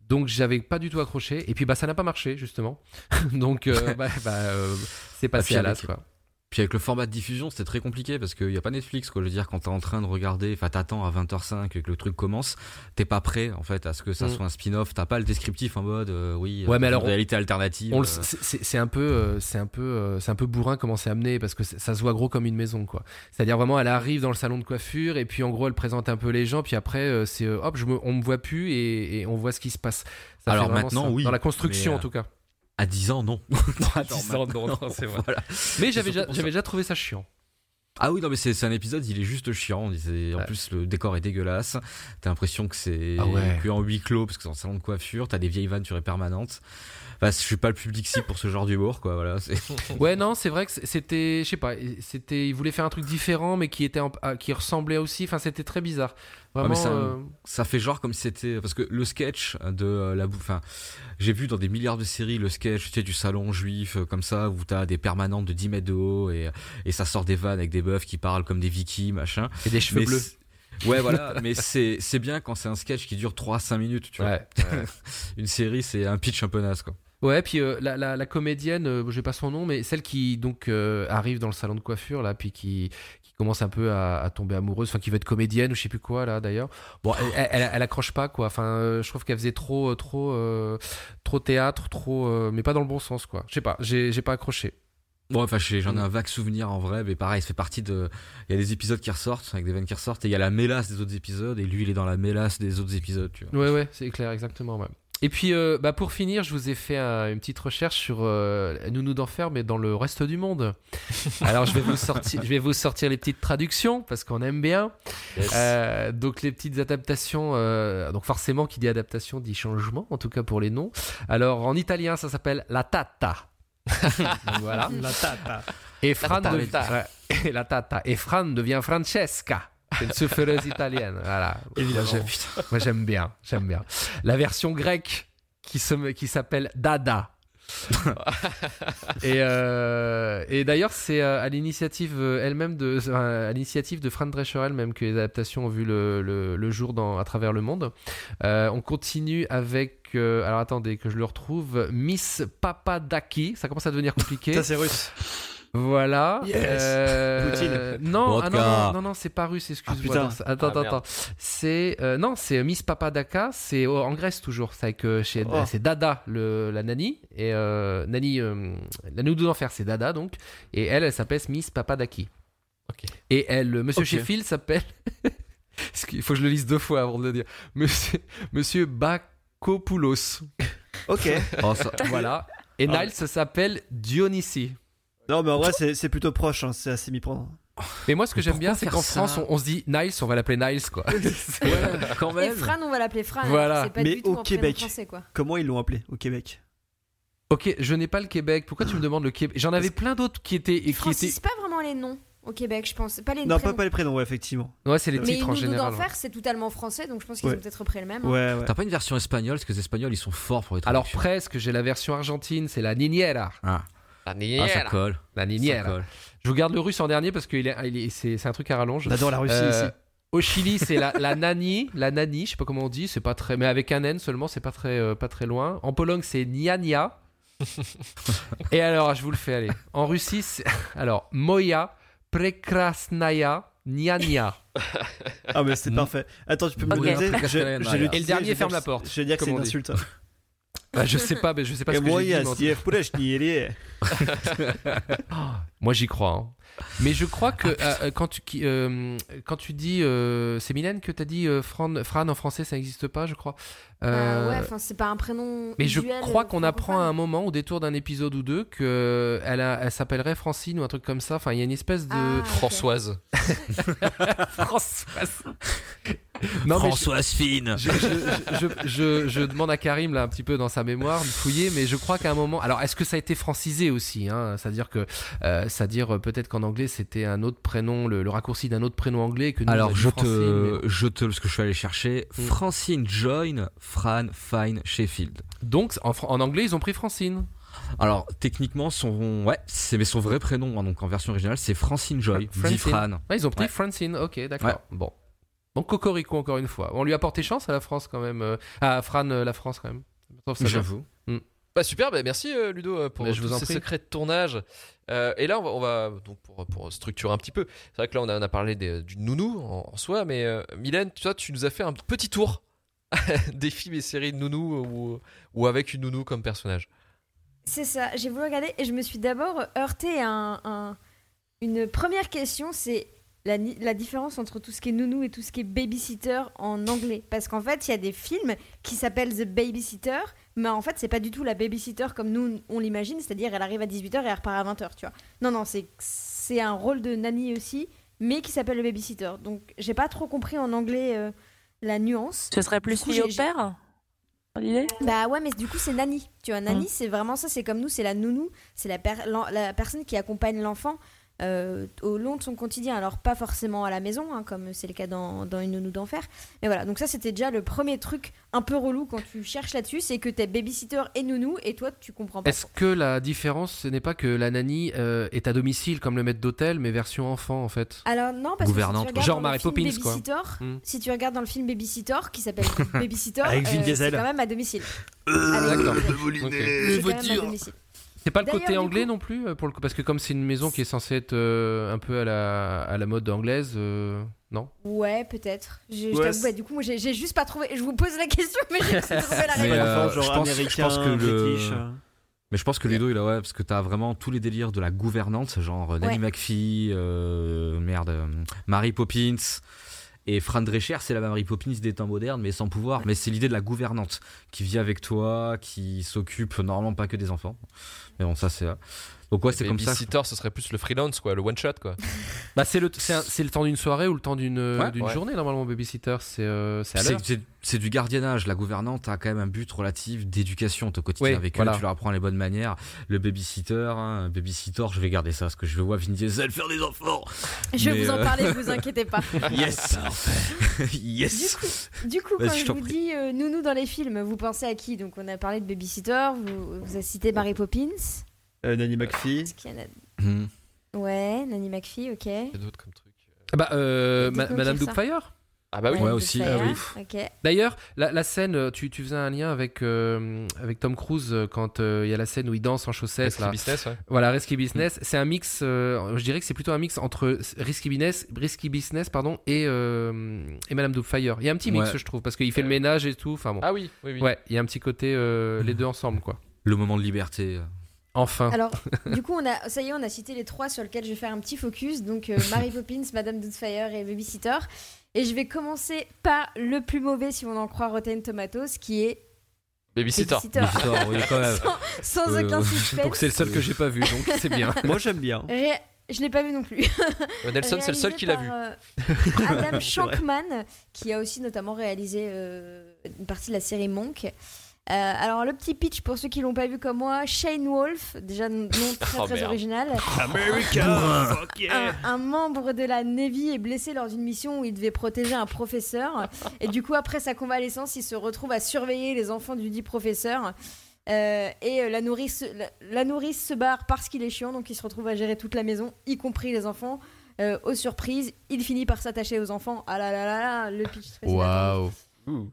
Donc j'avais pas du tout accroché et puis bah ça n'a pas marché justement. Donc euh, bah, bah, euh, c'est passé à l'as quoi. Puis avec le format de diffusion, c'était très compliqué parce qu'il n'y a pas Netflix, quoi. Je veux dire, quand t'es en train de regarder, enfin, t'attends à 20h05 et que le truc commence, t'es pas prêt, en fait, à ce que ça Mm. soit un spin-off. T'as pas le descriptif en mode, euh, oui, Ouais, mais euh, alors, réalité alternative. On euh, c'est- un peu, euh, c'est un peu, euh, c'est un peu bourrin comment c'est amené parce que ça se voit gros comme une maison quoi. C'est-à-dire vraiment, elle arrive dans le salon de coiffure et puis en gros elle présente un peu les gens puis après c'est hop, je me, on me voit plus et, et on voit ce qui se passe. Ça Alors maintenant, ça. oui, dans la construction en tout cas. À 10 ans, non. À 10 ans, non, non, c'est vrai. Voilà. Mais j'avais déjà, trouvé ça chiant. Ah oui, non, mais c'est un épisode, il est juste chiant. En Ouais. plus, le décor est dégueulasse. T'as l'impression que c'est Ah ouais. en huis clos, parce que c'est un salon de coiffure. T'as des vieilles vantures permanentes. Enfin, je suis pas le public cible pour ce genre d'humour, quoi. Voilà. Ouais, non, c'est vrai que c'était, je sais pas, c'était, il voulait faire un truc différent mais qui était, en- ah, qui ressemblait aussi. Enfin, c'était très bizarre. mais Vraiment. ça- euh, Ça fait genre comme si c'était parce que le sketch de euh, la bouffe. Enfin, j'ai vu dans des milliards de séries le sketch tu sais, du salon juif euh, comme ça où t'as des permanentes de 10 mètres de haut et et ça sort des vannes avec des meufs qui parlent comme des vikings machin. et des cheveux Mais bleus. Ouais voilà, mais c'est bien quand c'est un sketch qui dure 3 5 minutes, tu vois. Ouais. Une série, c'est un pitch un peu naze quoi. Ouais, puis euh, la, la, la comédienne, euh, j'ai pas son nom, mais celle qui donc euh, arrive dans le salon de coiffure là, puis qui, qui commence un peu à, à tomber amoureuse, enfin qui veut être comédienne ou je sais plus quoi là d'ailleurs. Bon, elle, elle, elle- elle accroche pas quoi. Enfin, euh, je trouve qu'elle faisait trop, trop, trop théâtre, trop, mais pas dans le bon sens quoi. Je sais pas, j'ai pas accroché. Bon, enfin, j'en ai Mm. un vague souvenir en vrai, mais pareil, ça fait partie de. Il y a des épisodes qui ressortent, avec des vannes qui ressortent, et il y a la mélasse des autres épisodes, et lui, il est dans la mélasse des autres épisodes, tu vois. Ouais, ouais, c'est clair, exactement. ouais. Et puis, euh, bah, pour finir, je vous ai fait un- une petite recherche sur euh, Nounou d'enfer, mais dans le reste du monde. Alors, je vais vous sortir, je vais vous sortir les petites traductions parce qu'on aime bien. Euh, donc, les petites adaptations. euh, donc, forcément, qui dit adaptation dit changement, en tout cas pour les noms. Alors, en italien, ça s'appelle la tata. Voilà. La tata. Et Fran tata. devient, ouais, la tata. Et Fran devient Francesca. C'est une souffleuse italienne. Voilà. J'aime- Moi, j'aime bien. J'aime bien. La version grecque qui se- qui s'appelle Dada. et euh, et d'ailleurs, c'est euh, à l'initiative euh, elle-même de, à l'initiative de Fran Drescher elle-même que les adaptations ont vu le, le, le jour dans, à travers le monde. Euh, on continue avec, euh, alors attendez que je le retrouve, Miss Papadaki. Ça commence à devenir compliqué. Ça, c'est russe. Voilà. Yes. Euh, Poutine. non, ah non, non, non, non, c'est pas russe, excuse-moi. c'est- attends, Ah, attends, attends. C'est euh, non, c'est Miss Papadaka, c'est oh, en Grèce toujours. C'est avec euh, chez Oh. c'est Dada le la nani et euh, nani euh, la nounou d'enfer, c'est Dada donc et elle, elle s'appelle Miss Papadaki. Ok. Et elle, le Monsieur Ok. Sheffield s'appelle. Qu'il faut que je le lise deux fois avant de le dire. Monsieur Monsieur Bakopoulos. Ok. Oh, ça- Voilà. Et Ah. Niles s'appelle Dionysie. Non, mais en vrai, c'est c'est plutôt proche, hein, c'est assez mi-prendre. Mais moi, ce que Mais j'aime bien, c'est qu'en France, on, on se dit Niles, on va l'appeler Niles, quoi. Ouais, quand Et même. Fran, on va l'appeler Fran. Voilà. C'est pas Mais du tout au Québec. prénom français, quoi. Comment ils l'ont appelé au Québec? Ok, je n'ai pas le Québec. Pourquoi tu me demandes le Québec? J'en avais plein d'autres qui étaient. Ils Qui étaient... pas vraiment les noms au Québec, je pense. Pas les Non, pas, prénoms. pas les prénoms, ouais, effectivement. Ouais, c'est les Mais titres en Nounou général. d'enfer, c'est totalement français, donc je pense qu'ils Ouais. ont peut-être repris le même. hein. Ouais, ouais. T'as pas une version espagnole? Parce que les Espagnols, ils sont forts pour les Alors presque, j'ai la version argentine, c'est la Niñera. Ah. La Ah, ça Niñera. colle. la Ça colle. Je vous garde le russe en dernier parce que il est, il est- c'est, c'est un truc à rallonge. On adore la Russie Euh, ici. Au Chili, c'est la, la nani, la nani, je sais pas comment on dit, c'est pas très, mais avec un N seulement, c'est pas très, euh, pas très loin. En Pologne, c'est nia nia. Et alors, je vous le fais aller. En Russie, c'est alors moya prekrasnaya nia nia. Ah, mais c'est Mm. parfait. Attends, tu peux me Ok. le noter Très Je- je vais castellane, l'utiliser, Et le dernier ferme la porte, Je vais dire que c'est comme une insulte. Bah, je sais pas, mais je sais pas ce que j'ai dit. Moi, j'y crois. Hein. Mais je crois que euh, quand, tu, euh, quand tu dis. Euh, c'est Mylène que t'as dit euh, Fran, Fran, en français, ça n'existe pas, je crois. Ah ouais, c'est pas un prénom. Mais je crois qu'on apprend à un moment, au détour d'un épisode ou deux, qu'elle elle, s'appellerait Francine ou un truc comme ça. Enfin, il y a une espèce de. Ah. Françoise. Françoise non, Françoise Fine. je, je- je- je- je demande à Karim là un petit peu dans sa mémoire de fouiller, mais je crois qu'à un moment. Alors, est-ce que ça a été francisé aussi hein? C'est-à-dire que, euh, c'est-à-dire euh, peut-être qu'en anglais c'était un autre prénom, le, le raccourci d'un autre prénom anglais que nous. Alors, je Francine, te, je te, parce que je suis allé chercher Mm. Francine Join, Fran Fine Sheffield. Donc, en, anglais, ils ont pris Francine. Alors, techniquement, son, ouais, c'est mais son vrai prénom, hein, donc en version originale, c'est Francine Joy, Francine. dit Fran. Ouais, ils ont pris Ouais. Francine. Ok, d'accord. Bon. Donc Cocorico encore une fois. On lui a porté chance à la France quand même. euh, à Fran, euh, la France quand même. J'avoue. Bah super, bah merci euh, Ludo pour Mais je tous vous en ces prie. secrets de tournage. Euh, et là, on va, on va- donc pour, pour structurer un petit peu. C'est vrai que là, on a, on a parlé des- du nounou en, en soi, mais euh, Mylène, toi, tu nous as fait un petit tour des films et séries de nounou ou, ou avec une nounou comme personnage. C'est ça, j'ai voulu regarder et je me suis d'abord heurté à un- un- une première question, c'est la, la différence entre tout ce qui est nounou et tout ce qui est babysitter en anglais. Parce qu'en fait, il y a des films qui s'appellent The Babysitter, mais en fait, c'est pas du tout la babysitter comme nous on l'imagine, c'est-à-dire elle arrive à 18h et elle repart à 20h, tu vois. Non, non, c'est un rôle de nanny aussi, mais qui s'appelle le babysitter. Donc, j'ai pas trop compris en anglais euh, la nuance. Ce serait plus fille au père Bah ouais, mais du coup, c'est Nani. Tu vois, Nani, Mm. c'est vraiment ça, c'est comme nous, c'est la nounou, c'est la, per- l'en- la personne qui accompagne l'enfant euh, au long de son quotidien. Alors, pas forcément à la maison, hein, comme c'est le cas dans, dans Une nounou d'enfer. Mais voilà, donc ça, c'était déjà le premier truc un peu relou quand tu cherches là-dessus, c'est que t'es babysitter et nounou, et toi, tu comprends pas. Est-ce que la différence, ce n'est pas que la nanny euh, est à domicile comme le maître d'hôtel, mais version enfant en fait? Alors non, parce Gouvernante, que si tu Genre Mary Poppins, quoi. Babysitter, Mm. si tu regardes dans le film Babysitter, qui s'appelle Babysitter, Avec Vin euh, c'est quand même à domicile. D'accord. Avec C'est pas le côté anglais coup- non plus euh, pour le coup, parce que comme c'est une maison qui est censée être euh, un peu à la, à la mode anglaise, euh, non? Ouais, peut-être. Je, je Ouais, t'avoue, c'est- bah, du coup, moi, j'ai juste pas trouvé. Je vous pose la question, mais j'ai pas trouvé la réponse. euh, je pense- je pense que british. Mais je pense que Ludo, il a, ouais, parce que t'as vraiment tous les délires de la gouvernante, genre Nanny Ouais. McPhee, euh, merde, euh, Mary Poppins. Et Fran Drescher, c'est la Mary Poppins des temps modernes, mais sans pouvoir. Mais c'est l'idée de la gouvernante qui vit avec toi, qui s'occupe normalement pas que des enfants. Mais bon, ça c'est. euh, Donc ouais, c'est comme ça. Babysitter, ce serait plus le freelance, quoi, le one shot, quoi. Bah c'est le, c'est le temps d'une soirée ou le temps d'une Ouais. d'une Ouais. journée normalement babysitter, c'est euh, c'est à C'est- l'heure. C'est c'est du gardiennage. La gouvernante a quand même un but relatif d'éducation au quotidien Oui, avec voilà. eux. Tu leur apprends les bonnes manières. Le babysitter, hein, babysitter, je vais garder ça parce que je vois Vin Diesel faire des enfants. Je vais vous en euh, parler, vous inquiétez pas. Yes, Du yes. coup, du coup quand je je vous prie. dis euh, nounou dans les films, vous pensez à qui? Donc, on a parlé de Babysitter, vous, vous avez cité Mary Poppins. Euh, Nanny McPhee. A- Hmm. Ouais, Nanny McPhee, ok. Il y a d'autres comme truc. Bah euh, Ma- Madame. Doubtfire. Ah bah oui. Ouais, aussi. Fire, Ah Ok. D'ailleurs, la, la scène, euh, tu, tu faisais un lien avec euh, avec Tom Cruise euh, quand euh, il y a la scène où il danse en chaussettes Risky là. business, ouais. Voilà, Risky Business, c'est un mix. euh, je dirais que c'est plutôt un mix entre Risky Business, Risky Business, pardon, et euh, et Madame Doubtfire. Il y a un petit mix, Ouais. je trouve, parce qu'il fait le ménage et tout. Enfin bon. Ah oui, oui, oui. Ouais, il y a un petit côté euh, les deux ensemble quoi. Le moment de liberté. Euh. Enfin. Alors, du coup, on a, ça y est, on a cité les trois sur lesquels je vais faire un petit focus. Donc, euh, Mary Poppins, Madame Doubtfire et Babysitter. Et je vais commencer par le plus mauvais, si on en croit Rotten Tomatoes, qui est Babysitter. Babysitter. Babysitter, oui, quand même. Sans, sans Euh, aucun suspense. Donc c'est le seul que j'ai pas vu, donc c'est bien. Moi j'aime bien. Ré- Je l'ai pas vu non plus. Ouais, Nelson, c'est le seul qui l'a vu. euh, Adam. Shankman, qui a aussi notamment réalisé euh, une partie de la série Monk. Euh, alors le petit pitch pour ceux qui l'ont pas vu comme moi, Shane Wolf, déjà nom très Oh, très merde. original, America, fuck yeah. un, un membre de la Navy est blessé lors d'une mission où il devait protéger un professeur. Et du coup, après sa convalescence, il se retrouve à surveiller les enfants du dit professeur. Euh, et euh, la nourrice, la, la nourrice se barre parce qu'il est chiant, donc il se retrouve à gérer toute la maison, y compris les enfants. Euh, aux surprises, il finit par s'attacher aux enfants. Ah là là là là, le pitch. Waouh.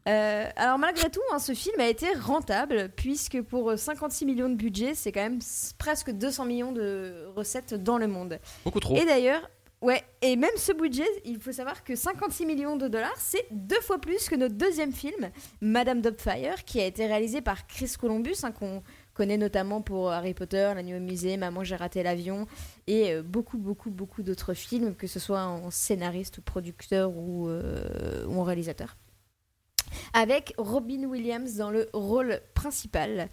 Euh, alors malgré tout, hein, ce film a été rentable puisque pour euh, 56 millions de budget, c'est quand même presque 200 millions de recettes dans le monde. Beaucoup trop. Et d'ailleurs, ouais, et même ce budget, il faut savoir que 56 millions de dollars, c'est deux fois plus que notre deuxième film, Madame Doubtfire, qui a été réalisé par Chris Columbus, hein, qu'on connaît notamment pour Harry Potter, La Nuit au musée, Maman j'ai raté l'avion, et euh, beaucoup, beaucoup, beaucoup d'autres films, que ce soit en scénariste ou producteur ou, euh, ou en réalisateur. Avec Robin Williams dans le rôle principal.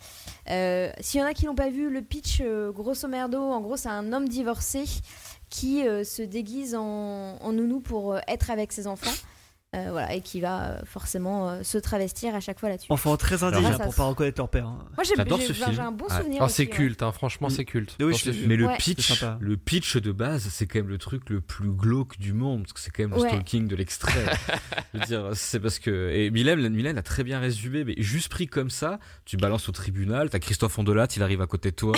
Euh, S'il y en a qui n'ont pas vu le pitch, euh, grosso merdo, en gros, c'est un homme divorcé qui euh, se déguise en, en nounou pour être avec ses enfants. Euh, voilà, et qui va euh, forcément euh, se travestir à chaque fois là-dessus. Enfants très ça pour se- pas reconnaître leur père. hein. Moi j'ai J'adore j'ai- ce j'ai film. un bon Ah. souvenir. Oh, aussi, c'est ouais. culte, hein, franchement, Mm. c'est culte. Oui, Dans je ce l'ai film. vu. Mais le Ouais. C'est pitch, sympa. le pitch de base, c'est quand même le truc le plus glauque du monde, parce que c'est quand même le Ouais. stalking de l'extrait. Je veux dire, c'est parce que et Mylène, Mylène a très bien résumé, mais juste pris comme ça, tu balances au tribunal, t'as Christophe Ondelat, il arrive à côté de toi.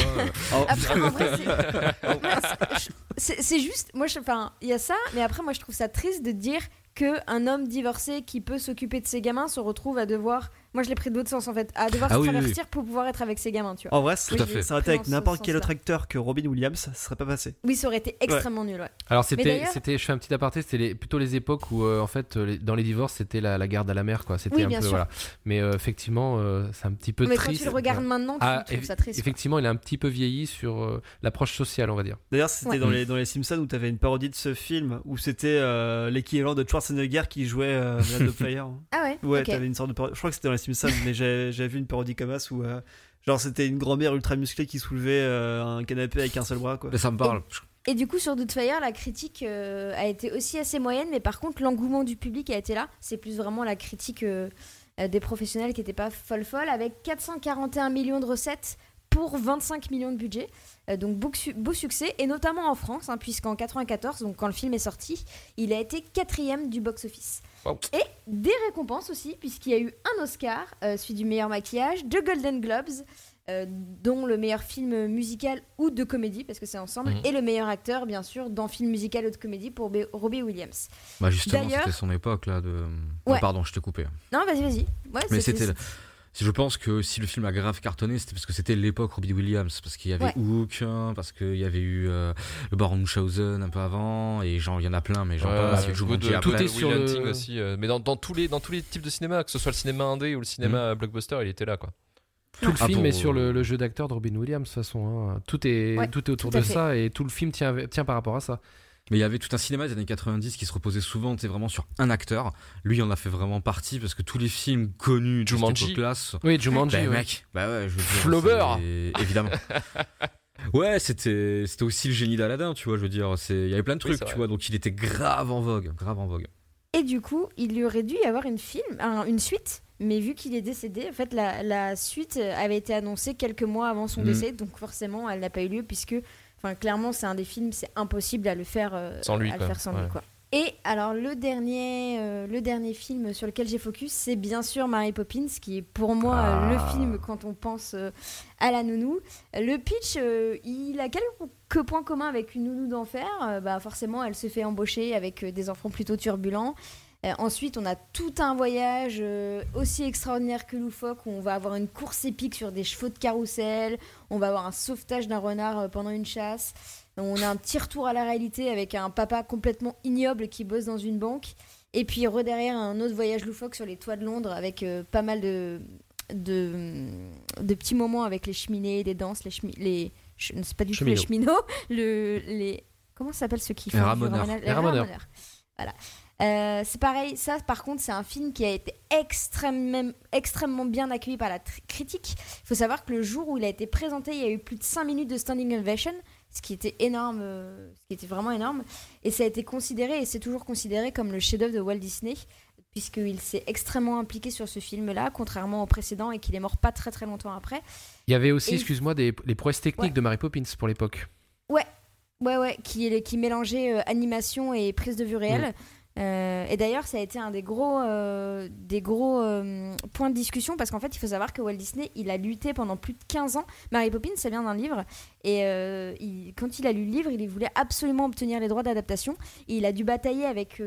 Oh, Après, en vrai, c'est- c'est c'est juste, moi, je- enfin, il y a ça, mais après, moi, je trouve ça triste de dire que un homme divorcé qui peut s'occuper de ses gamins se retrouve à devoir, moi, je l'ai pris de l'autre sens en fait, à devoir Ah se oui, oui, travestir pour pouvoir être avec ses gamins, tu vois. En vrai, Tout à fait. ça aurait été avec n'importe quel autre acteur que Robin Williams, ça serait pas passé. Oui, ça aurait été extrêmement nul, ouais. Alors c'était, je fais un petit aparté, c'était les- plutôt les époques où euh, en fait euh, les- dans les divorces c'était la, la garde à la mère quoi. C'était Oui, un bien peu sûr. voilà. Mais euh, effectivement euh, c'est un petit peu Mais quand triste. tu le regardes maintenant, tu Ah, trouves ça triste. quoi. Effectivement, il a un petit peu vieilli sur euh, l'approche sociale, on va dire. D'ailleurs, c'était Ouais. dans, les, dans les Simpsons où t'avais une parodie de ce film où c'était l'équivalent de Schwarzenegger qui jouait Doubtfire. Ah ouais. Ouais, t'avais une sorte de parodie. Je crois que c'était dans les Simpsons, mais j'ai- j'avais vu une parodie comme ça où euh, genre c'était une grand-mère ultra musclée qui soulevait euh, un canapé avec un seul bras quoi. mais ça me parle. Et du coup, sur Doubtfire, la critique euh, a été aussi assez moyenne, mais par contre, l'engouement du public a été là. C'est plus vraiment la critique des professionnels qui n'était pas folle folle, avec 441 millions de recettes pour 25 millions de budget. Euh, donc beau, su- beau succès, et notamment en France, hein, puisqu'en 94, donc quand le film est sorti, il a été quatrième du box-office. Wow. Et des récompenses aussi, puisqu'il y a eu un Oscar, euh, celui du meilleur maquillage, deux Golden Globes, euh, dont le meilleur film musical ou de comédie, parce que c'est ensemble, Mhm. et le meilleur acteur, bien sûr, dans film musical ou de comédie pour B- Robbie Williams. Bah justement, c'était son époque là de. Ouais. pardon, je t'ai coupé. Non, vas-y, vas-y. Ouais, Mais c'était. Si je pense que si le film a grave cartonné, c'était parce que c'était l'époque Robbie Williams, parce qu'il y avait Ouais. Hook, hein, parce qu'il y avait eu euh, le Baron Munchausen un peu avant, et genre il y en a plein, mais Jumanji beaucoup de- après. tout est Will sur le- Hunting aussi, euh, mais dans, dans tous les dans tous les types de cinéma, que ce soit le cinéma indé ou le cinéma blockbuster, il était là quoi. Tout le Ah, film pour- est sur le, le jeu d'acteur de Robin Williams de toute façon. hein. Tout est Ouais, tout est autour tout de fait. ça et tout le film tient tient par rapport à ça. Mais il y avait tout un cinéma des années 90 qui se reposait souvent, c'est vraiment sur un acteur. Lui, il en a fait vraiment partie parce que tous les films connus de Jumanji. cette sont- Oui, Jumanji. Bah, ouais. mec, bah ouais, je veux dire, Flaubert. c'est- Évidemment. ouais, c'était c'était aussi le génie d'Aladin, tu vois, je veux dire, c'est il y avait plein de trucs, tu vois, donc il était grave en vogue, grave en vogue. Et du coup, il lui aurait dû y avoir une, film, un- une suite, mais vu qu'il est décédé, en fait, la, la suite avait été annoncée quelques mois avant son Mhm. décès, donc forcément, elle n'a pas eu lieu, puisque, enfin, clairement, c'est un des films, c'est impossible à le faire, euh, Sans lui, à le faire sans lui, quoi. Et alors, le dernier, euh, le dernier film sur lequel j'ai focus, c'est bien sûr Mary Poppins, qui est pour moi euh, le Ah. film quand on pense euh, à la nounou. Le pitch, il a quelques points communs avec une nounou d'enfer. Bah, forcément, elle se fait embaucher avec des enfants plutôt turbulents. Euh, ensuite, on a tout un voyage euh, aussi extraordinaire que loufoque où on va avoir une course épique sur des chevaux de carrousel, on va avoir un sauvetage d'un renard euh, pendant une chasse, on a un petit retour à la réalité avec un papa complètement ignoble qui bosse dans une banque, et puis derrière un autre voyage loufoque sur les toits de Londres avec pas mal de, de, de petits moments avec les cheminées, les danses, les, chemi- les c'est pas du tout les cheminots, le, les comment s'appelle ceux qui font Les ramoneurs. Les ramoneurs. Voilà. Euh, c'est pareil, ça par contre, c'est un film qui a été extrêmement, extrêmement bien accueilli par la critique. Il faut savoir que le jour où il a été présenté, il y a eu plus de 5 minutes de standing ovation, ce qui était énorme, euh, ce qui était vraiment énorme. Et ça a été considéré, et c'est toujours considéré comme le chef-d'œuvre de Walt Disney, puisqu'il s'est extrêmement impliqué sur ce film-là, contrairement au précédent, et qu'il est mort pas très très longtemps après. Il y avait aussi, Et- excuse-moi, des, les prouesses techniques Ouais. de Mary Poppins pour l'époque. Ouais, ouais, qui, est- qui mélangeait euh, animation et prise de vue réelle. Euh, et d'ailleurs, ça a été un des gros, euh, des gros euh, points de discussion parce qu'en fait, il faut savoir que Walt Disney, il a lutté pendant plus de 15 ans. Mary Poppins, ça vient d'un livre. Et il- quand il a lu le livre, il voulait absolument obtenir les droits d'adaptation. Et il a dû batailler avec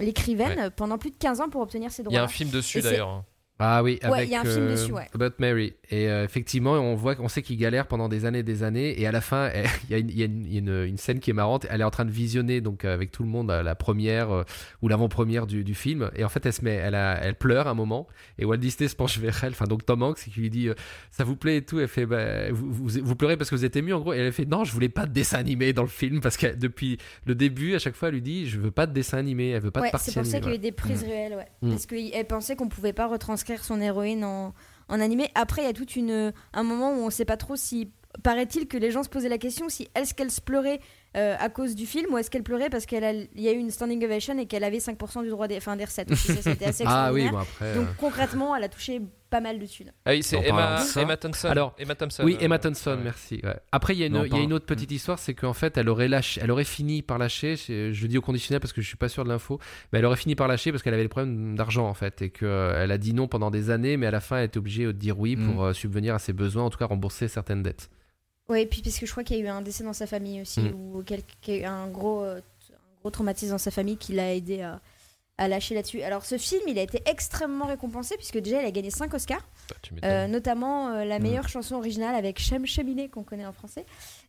l'écrivaine pendant plus de 15 ans pour obtenir ces droits. Il y a un film dessus d'ailleurs. Ah oui, Ouais, avec il y a un film euh, dessus, ouais. About Mary. Et euh, effectivement, on voit, on sait qu'il galère pendant des années et des années. Et à la fin, il y a, une, y a une- il y a une- une scène qui est marrante. Elle est en train de visionner donc euh, avec tout le monde la première euh, ou l'avant-première du, du film. Et en fait, elle se met, elle, a- elle pleure un moment. Et Walt Disney se penche vers elle, enfin donc Tom Hanks, qui lui dit ça vous plaît et tout. Elle fait bah, vous, vous, vous pleurez parce que vous êtes ému en gros. Et elle fait non, je voulais pas de dessin animé dans le film parce que depuis le début, à chaque fois, elle lui dit je veux pas de dessin animé. Elle veut pas Ouais, de partie c'est pour ça qu'il y a eu des prises Mm. réelles, ouais. Mm. Parce qu'elle pensait qu'on pouvait pas retranscrire son héroïne en, en animé. Après, il y a toute une un moment où on sait pas trop si paraît-il que les gens se posaient la question si est-ce qu'elle se pleurait euh, à cause du film ou est-ce qu'elle pleurait parce qu'il y a eu une standing ovation et qu'elle avait 5% du droit des, enfin, des recettes. c'était assez Ah oui, bon après. Donc euh, concrètement, elle a touché pas mal de thunes. Ah oui, c'est Emma, Thompson. Alors, Emma Thompson. Oui, euh, Emma Thompson, ouais. merci. ouais. Après, il y a, une, Non, il y a pas- une autre petite histoire, c'est qu'en fait, elle aurait, lâché, elle aurait fini par lâcher, je, je le dis au conditionnel parce que je suis pas sûr de l'info, mais elle aurait fini par lâcher parce qu'elle avait des problèmes d'argent en fait, et qu'elle a dit non pendant des années, mais à la fin, elle était obligée de dire oui pour Mm. euh, subvenir à ses besoins, en tout cas rembourser certaines dettes. Oui, puis parce que je crois qu'il y a eu un décès dans sa famille aussi, Mm. ou un gros, euh, un gros traumatisme dans sa famille qui l'a aidé à, à lâcher là-dessus. Alors ce film, il a été extrêmement récompensé puisque déjà il a gagné 5 Oscars, Bah, euh, notamment euh, Mm. la meilleure chanson originale avec Shem Cheminée qu'on connaît en français,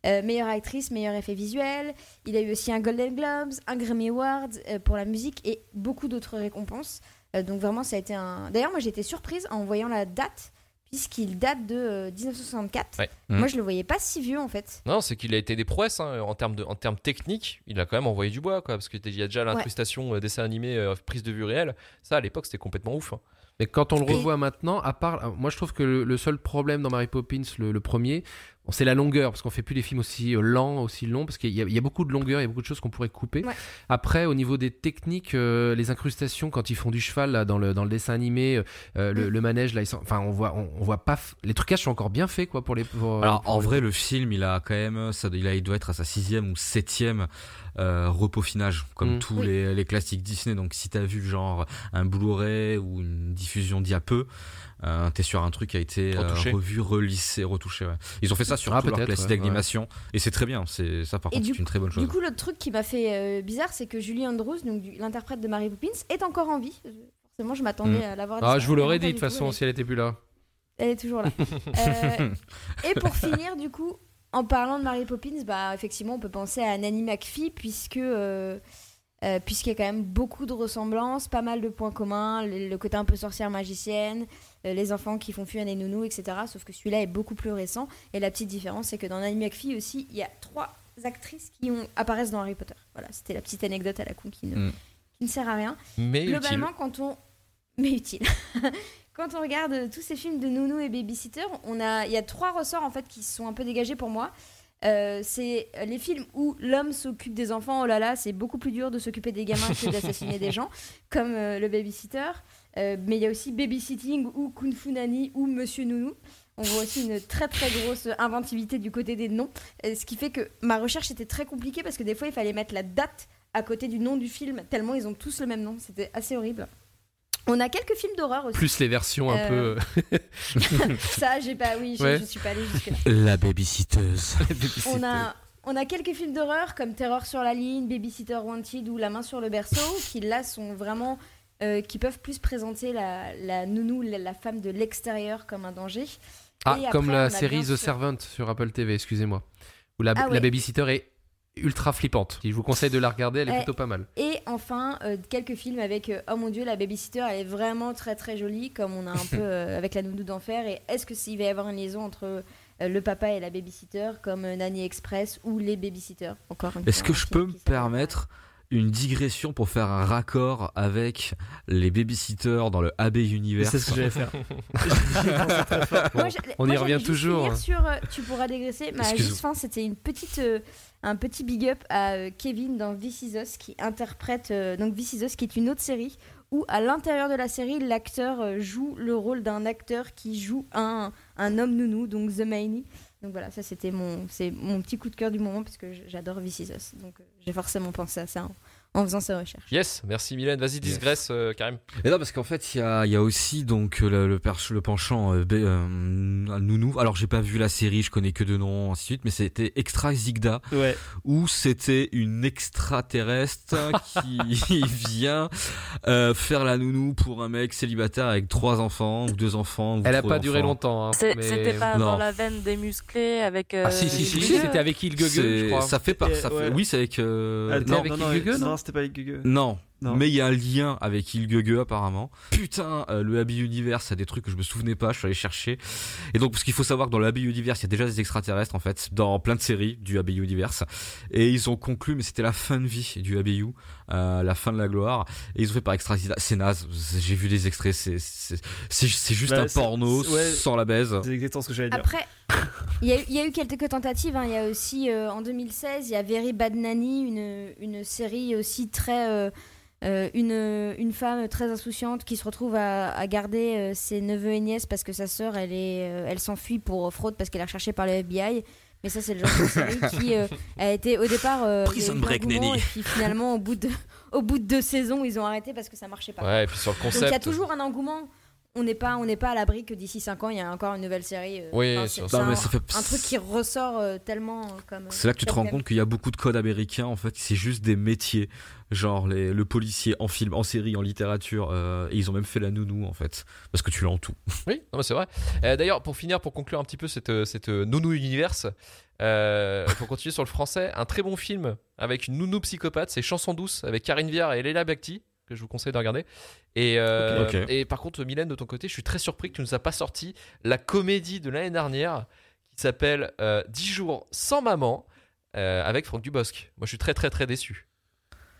euh, meilleure actrice, meilleur effet visuel. Il a eu aussi un Golden Globes, un Grammy Award pour la musique et beaucoup d'autres récompenses. Donc vraiment ça a été un. D'ailleurs moi j'ai été surprise en voyant la date puisqu'il date de euh, 1964. Ouais. Mm. Moi je le voyais pas si vieux en fait. Non, c'est qu'il a été des prouesses hein, en termes de, en termes techniques. Il a quand même envoyé du bois, quoi, parce qu'il y a déjà l'incrustation euh, dessin animé, euh, prise de vue réelle. Ça, à l'époque, c'était complètement ouf. hein. Mais quand on le Et- revoit maintenant, à part, euh, moi je trouve que le, le seul problème dans Mary Poppins, le, le premier, bon, c'est la longueur, parce qu'on fait plus des films aussi euh, lents, aussi longs, parce qu'il y, a- y a beaucoup de longueur, il y a beaucoup de choses qu'on pourrait couper. Ouais. Après, au niveau des techniques, euh, les incrustations, quand ils font du cheval là, dans, le, dans le dessin animé, euh, le, Mm. le manège, là, ils sont- enfin, on voit, on, on voit pas, f- les trucages sont encore bien faits, quoi, pour les. pour- Alors pour en les- vrai, le film, il a quand même, ça, il, a, il doit être à sa sixième ou septième euh, repaufinage, comme Mm. tous Oui. les, les classiques Disney. Donc si t'as vu genre un Blu-ray ou une diffusion diape, euh, t'es sur un truc qui a été euh, Retouché. revu, relissé, retouché. ouais. Ils ont fait ça sur Ah, tous leurs peut-être, classiques ouais, d'animation et c'est très bien. C'est ça par Et contre, c'est une très bonne chose. Du coup, l'autre truc qui m'a fait euh, bizarre, c'est que Julie Andrews, donc l'interprète de Mary Poppins, est encore en vie. Forcément, je m'attendais Mm. à la voir. Ah, je vous l'aurais dit de toute façon si elle était plus là. tout, Elle est, elle est toujours là. Euh, et pour finir, du coup, en parlant de Mary Poppins, bah, effectivement, on peut penser à Nanny McPhee, puisque. euh, euh, puisqu'il y a quand même beaucoup de ressemblances, pas mal de points communs, le, le côté un peu sorcière magicienne, euh, les enfants qui font fuir les nounous, etc. Sauf que celui-là est beaucoup plus récent. Et la petite différence, c'est que dans Nanny McPhee aussi, il y a trois actrices qui ont, apparaissent dans Harry Potter. Voilà, c'était la petite anecdote à la con qui ne, Mm. qui ne sert à rien. Mais utile. Globalement, quand on. Mais utile. quand on regarde euh, tous ces films de Nounou et Babysitter, on a... il y a trois ressorts en fait qui sont un peu dégagés pour moi. Euh, c'est les films où l'homme s'occupe des enfants, oh là là, c'est beaucoup plus dur de s'occuper des gamins que d'assassiner des gens, comme euh, le babysitter. Euh, mais il y a aussi Babysitting ou Kung Fu Nanny ou Monsieur Nounou. On voit aussi une très très grosse inventivité du côté des noms, Euh, ce qui fait que ma recherche était très compliquée parce que des fois il fallait mettre la date à côté du nom du film, tellement ils ont tous le même nom. C'était assez horrible. On a quelques films d'horreur aussi. Plus les versions un Euh, peu. Ça, j'ai pas, oui, je, Ouais. je suis pas allée jusque-là. La babysitteuse. On a, on a quelques films d'horreur comme Terreur sur la ligne, Babysitter Wanted ou La main sur le berceau, qui là sont vraiment. Euh, qui peuvent plus présenter la, la nounou, la, la femme de l'extérieur comme un danger. Ah, Et comme après, la série The sûr- Servant sur Apple TV, excusez-moi. Où la, Ah la ouais. babysitter est ultra flippante. Je vous conseille de la regarder, elle est Eh, plutôt pas mal. Et enfin, euh, quelques films avec euh, Oh mon dieu, la babysitter, elle est vraiment très très jolie, comme on a un peu euh, avec la nounou d'enfer. Et est-ce que s'il va y avoir une liaison entre euh, le papa et la babysitter, comme euh, Nanny Express ou les babysitters Encore une Est-ce que je peux me permettre une digression pour faire un raccord avec les babysitters dans le AB Universe. C'est ce que j'allais faire. On y revient toujours. Sur, euh, tu pourras dégraisser. Ma juste fin, c'était une petite, euh, un petit big up à euh, Kevin dans This Is Us qui interprète euh, donc This Is Us qui est une autre série où à l'intérieur de la série l'acteur joue le rôle d'un acteur qui joue un, un homme nounou donc The Maney. Donc voilà, ça c'était mon, c'est mon petit coup de cœur du moment parce que j'adore This Is. Donc euh, j'ai forcément pensé à ça en, en faisant ces recherches. Yes, merci Mylène. Vas-y, digresse, euh, Karim. Et non, parce qu'en fait, il y a, il y a aussi donc le, le, perche- le penchant euh, euh, Nounou. Alors, j'ai pas vu la série, je connais que deux noms, ainsi de suite, mais c'était Extra Zigda, Ouais. où c'était une extraterrestre qui vient euh, faire la nounou pour un mec célibataire avec trois enfants ou deux enfants. ou Elle a pas duré longtemps. hein, C'est- mais- C'était pas Non. dans la veine des musclés avec. euh, Ah si si si, c'était avec Il je crois. Ça fait pas. Et, Ça fait, ouais. Oui, c'est avec. euh, Attends, avec non, non non, c'était pas Ilgugue. Non. Non. Mais il y a un lien avec Ilgugue apparemment. Putain, euh, le Abbey Universe, a des trucs que je me souvenais pas, je suis allé chercher. Et donc, parce qu'il faut savoir que dans le Abbey Universe, il y a déjà des extraterrestres en fait, dans plein de séries du Abbey Universe. Et ils ont conclu, mais c'était la fin de vie du Abbey euh, la fin de la gloire. Et ils ont fait par extra. C'est naze. J'ai vu des extraits, c'est juste Bah, un porno ouais. sans la baise. C'est exactement ce que j'allais dire. Après, il y, a eu- il y a eu quelques tentatives. hein. Il y a aussi euh, en 2016, il y a Very Bad Nanny, une, une série aussi très. euh, euh, une, une femme très insouciante qui se retrouve à, à garder euh, ses neveux et nièces parce que sa sœur elle est euh, elle s'enfuit pour fraude parce qu'elle est recherchée par le FBI mais ça c'est le genre de série qui euh, a été au départ euh, Prison Break, Nanny. et puis finalement au bout de au bout de deux saisons ils ont arrêté parce que ça marchait pas Ouais, et puis sur le donc il y a concept. toujours un engouement on n'est pas on n'est pas à l'abri que d'ici 5 ans il y a encore une nouvelle série euh, Oui, enfin, c'est Non, mais ça fait- un truc qui ressort euh, tellement euh, comme C'est là que tu te rends compte qu'il y a beaucoup de codes américains en fait, c'est juste des métiers, genre les, le policier en film, en série, en littérature, euh, et ils ont même fait la nounou en fait, parce que tu l'as en tout. Oui, c'est vrai. Euh, D'ailleurs, pour finir, pour conclure un petit peu cette, cette nounou universe, euh, pour continuer sur le français, un très bon film avec une nounou psychopathe, c'est Chanson douce avec Karine Viard et Leila Bakhti que je vous conseille de regarder. Et, euh, et par contre, Mylène, de ton côté, je suis très surpris que tu nous as pas sorti la comédie de l'année dernière qui s'appelle euh, 10 jours sans maman euh, avec Franck Dubosc. Moi, je suis très très très déçu.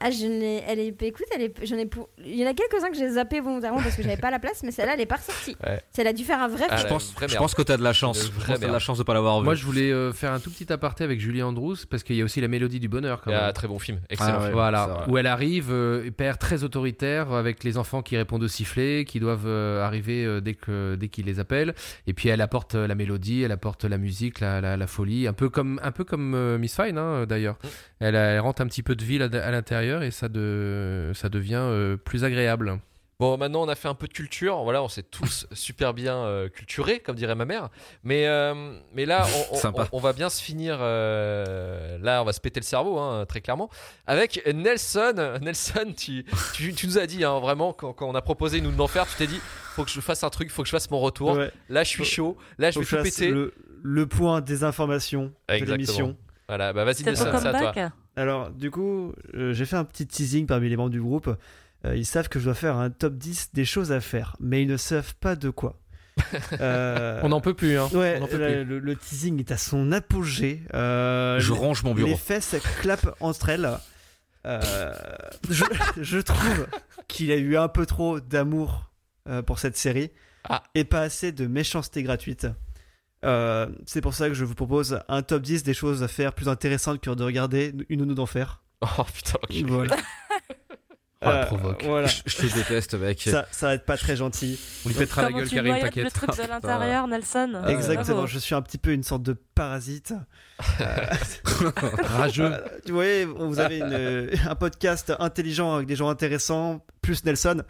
Ah, je l'ai, elle est, écoute, elle est, j'en ai pour, il y en a quelques-uns que j'ai zappé volontairement parce que j'avais pas la place, mais celle-là, elle est pas ressortie. Ouais. Elle a dû faire un vrai Ah, Je pense, je pense que t'as de la chance. Je de la chance de pas l'avoir vu. Moi, je voulais euh, faire un tout petit aparté avec Julie Andrews parce qu'il y a aussi la mélodie du bonheur quand Il y a un même. très bon film, excellent Ah ouais. film. Voilà, où elle arrive, euh, père très autoritaire, avec les enfants qui répondent au sifflet, qui doivent euh, arriver euh, dès que dès qu'il les appelle. Et puis elle apporte euh, la mélodie, elle apporte la musique, la, la, la folie, un peu comme un peu comme euh, Miss Fine hein, d'ailleurs. Elle, elle rentre un petit peu de vie à, à l'intérieur et ça de ça devient euh, plus agréable. Bon, maintenant on a fait un peu de culture. Voilà, on s'est tous super bien euh, culturés, comme dirait ma mère. Mais, euh, mais là, on, on- Sympa. on- on va bien se finir. euh, là, on va se péter le cerveau, hein, très clairement. Avec Nelson. Nelson, tu, tu, tu nous as dit, hein, vraiment, quand, quand on a proposé nous d'en faire, tu t'es dit faut que je fasse un truc, faut que je fasse mon retour. Ouais. Là, je suis chaud. Là, je Faut vais tout péter. le, le point des informations de Exactement. l'émission. Voilà, bah vas-y, Nelson, c'est à toi. Alors, du coup, euh, j'ai fait un petit teasing parmi les membres du groupe. Euh, ils savent que je dois faire un top 10 des choses à faire, mais ils ne savent pas de quoi. Euh, On n'en peut plus, hein. Ouais, On en peut plus. le, le teasing est à son apogée. Euh, je les- range mon bureau. Les fesses clapent entre elles. Euh, je, je trouve qu'il a eu un peu trop d'amour euh, pour cette série Ah. et pas assez de méchanceté gratuite. Euh, c'est pour ça que je vous propose un top 10 des choses à faire plus intéressantes que de regarder une nounou d'enfer. Oh putain, l'enculé. Voilà. Oh, la Euh, provoque. voilà. Je, je te déteste, mec. Ça, ça va être pas très gentil. On lui pètera la gueule, Karim, t'inquiète. le truc de l'intérieur, Nelson Exactement, Bravo. je suis un petit peu une sorte de parasite. Rageux. Tu voyez, vous avez une, euh, un podcast intelligent avec des gens intéressants, plus Nelson.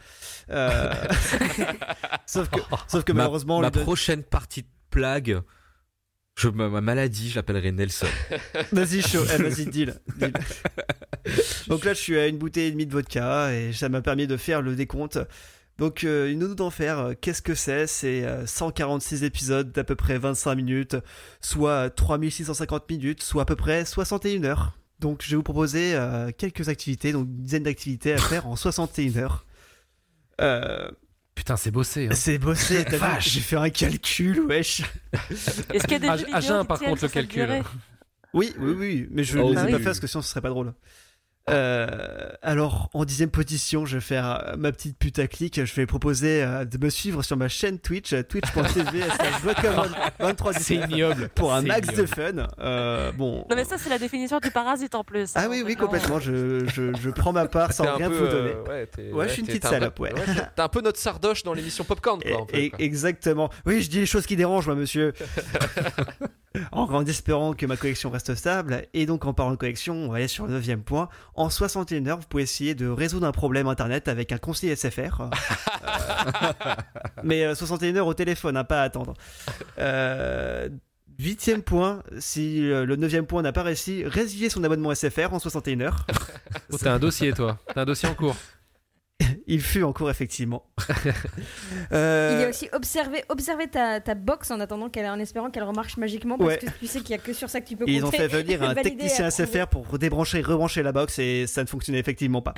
Euh, sauf que, sauf que Ma- malheureusement, ma lui donne- prochaine partie de plague, je, ma, ma maladie, je l'appellerai Nelson. Vas-y, chaud. Eh, vas-y, deal. deal. Donc là, je suis à une bouteille et demie de vodka et ça m'a permis de faire le décompte. Donc, euh, une nounou d'enfer, euh, qu'est-ce que c'est? C'est euh, 146 épisodes d'à peu près 25 minutes, soit 3650 minutes, soit à peu près 61 heures. Donc, je vais vous proposer euh, quelques activités, donc une dizaine d'activités à faire en 61 heures. Putain, c'est bossé. hein. c'est bossé, t'as vu Vache. J'ai fait un calcul, wesh. Est-ce qu'il y a des À- jeux à vidéo par contre, le calcul. Oui, oui, oui, mais je Oh, ne les ai oui. pas fait parce que sinon ce serait pas drôle. Euh, alors, en dixième position, je vais faire euh, ma petite putaclic. Je vais proposer euh, de me suivre sur ma chaîne Twitch, twitch.tv slash 23 C'est ignoble. pour un max de fun. Euh, bon. Non mais ça c'est la définition du parasite en plus. Ah hein, oui, oui, complètement. Je, je, je prends ma part sans rien peu, vous donner. euh, ouais, je suis une petite salope, ouais. t'es- T'es un peu notre sardoche dans l'émission Popcorn, quoi. quoi. exactement. Oui, je dis les choses qui dérangent, moi, monsieur. en, en espérant que ma collection reste stable. Et donc, en parlant de collection, on va aller sur le neuvième point. En 61 heures, vous pouvez essayer de résoudre un problème internet avec un conseiller SFR. Euh, mais euh, 61 heures au téléphone, hein, pas à attendre. Euh, Huitième point, si euh, le neuvième point n'a pas réussi, résilier son abonnement SFR en 61 heures. Oh, t'as un dossier, toi. T'as un dossier en cours. Il fut en cours, effectivement. Il y Euh, a aussi observer, observer ta, ta box en attendant qu'elle, en espérant qu'elle remarche magiquement parce Ouais. que tu sais qu'il y a que sur ça que tu peux Et ils ont compter. fait venir un technicien. SFR pour débrancher et rebrancher la box et ça ne fonctionnait effectivement pas.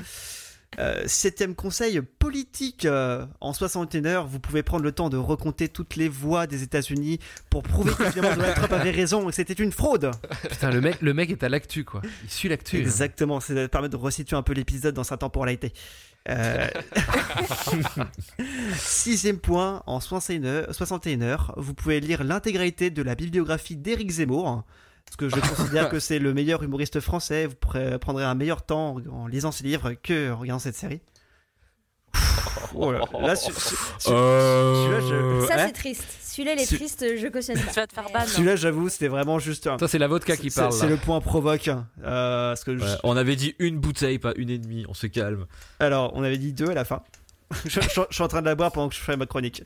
Euh, septième conseil politique. euh, en 61 heures, vous pouvez prendre le temps de recompter toutes les voix des États-Unis pour prouver que finalement Donald Trump avait raison et que c'était une fraude. Putain, le mec, le mec est à l'actu, quoi. Il suit l'actu. Exactement, ça permet de resituer un peu l'épisode dans sa temporalité. Euh... Sixième point, en 61 heures, 61 heures, vous pouvez lire l'intégralité de la bibliographie d'Éric Zemmour, parce que je considère que c'est le meilleur humoriste français. Vous prendrez un meilleur temps en lisant ses livres que en regardant cette série. Oh là, là, celui-là, triste. Celui-là il est triste, je cautionne Tu pas. vas te faire ban. celui-là, j'avoue, c'était vraiment juste un. Ça, c'est la vodka qui parle. c'est le point provoque. hein. Euh, parce que je- Ouais, on avait dit une bouteille, pas une et demie. On se calme. Alors, on avait dit deux à la fin. je, je- je suis en train de la boire pendant que je fais ma chronique.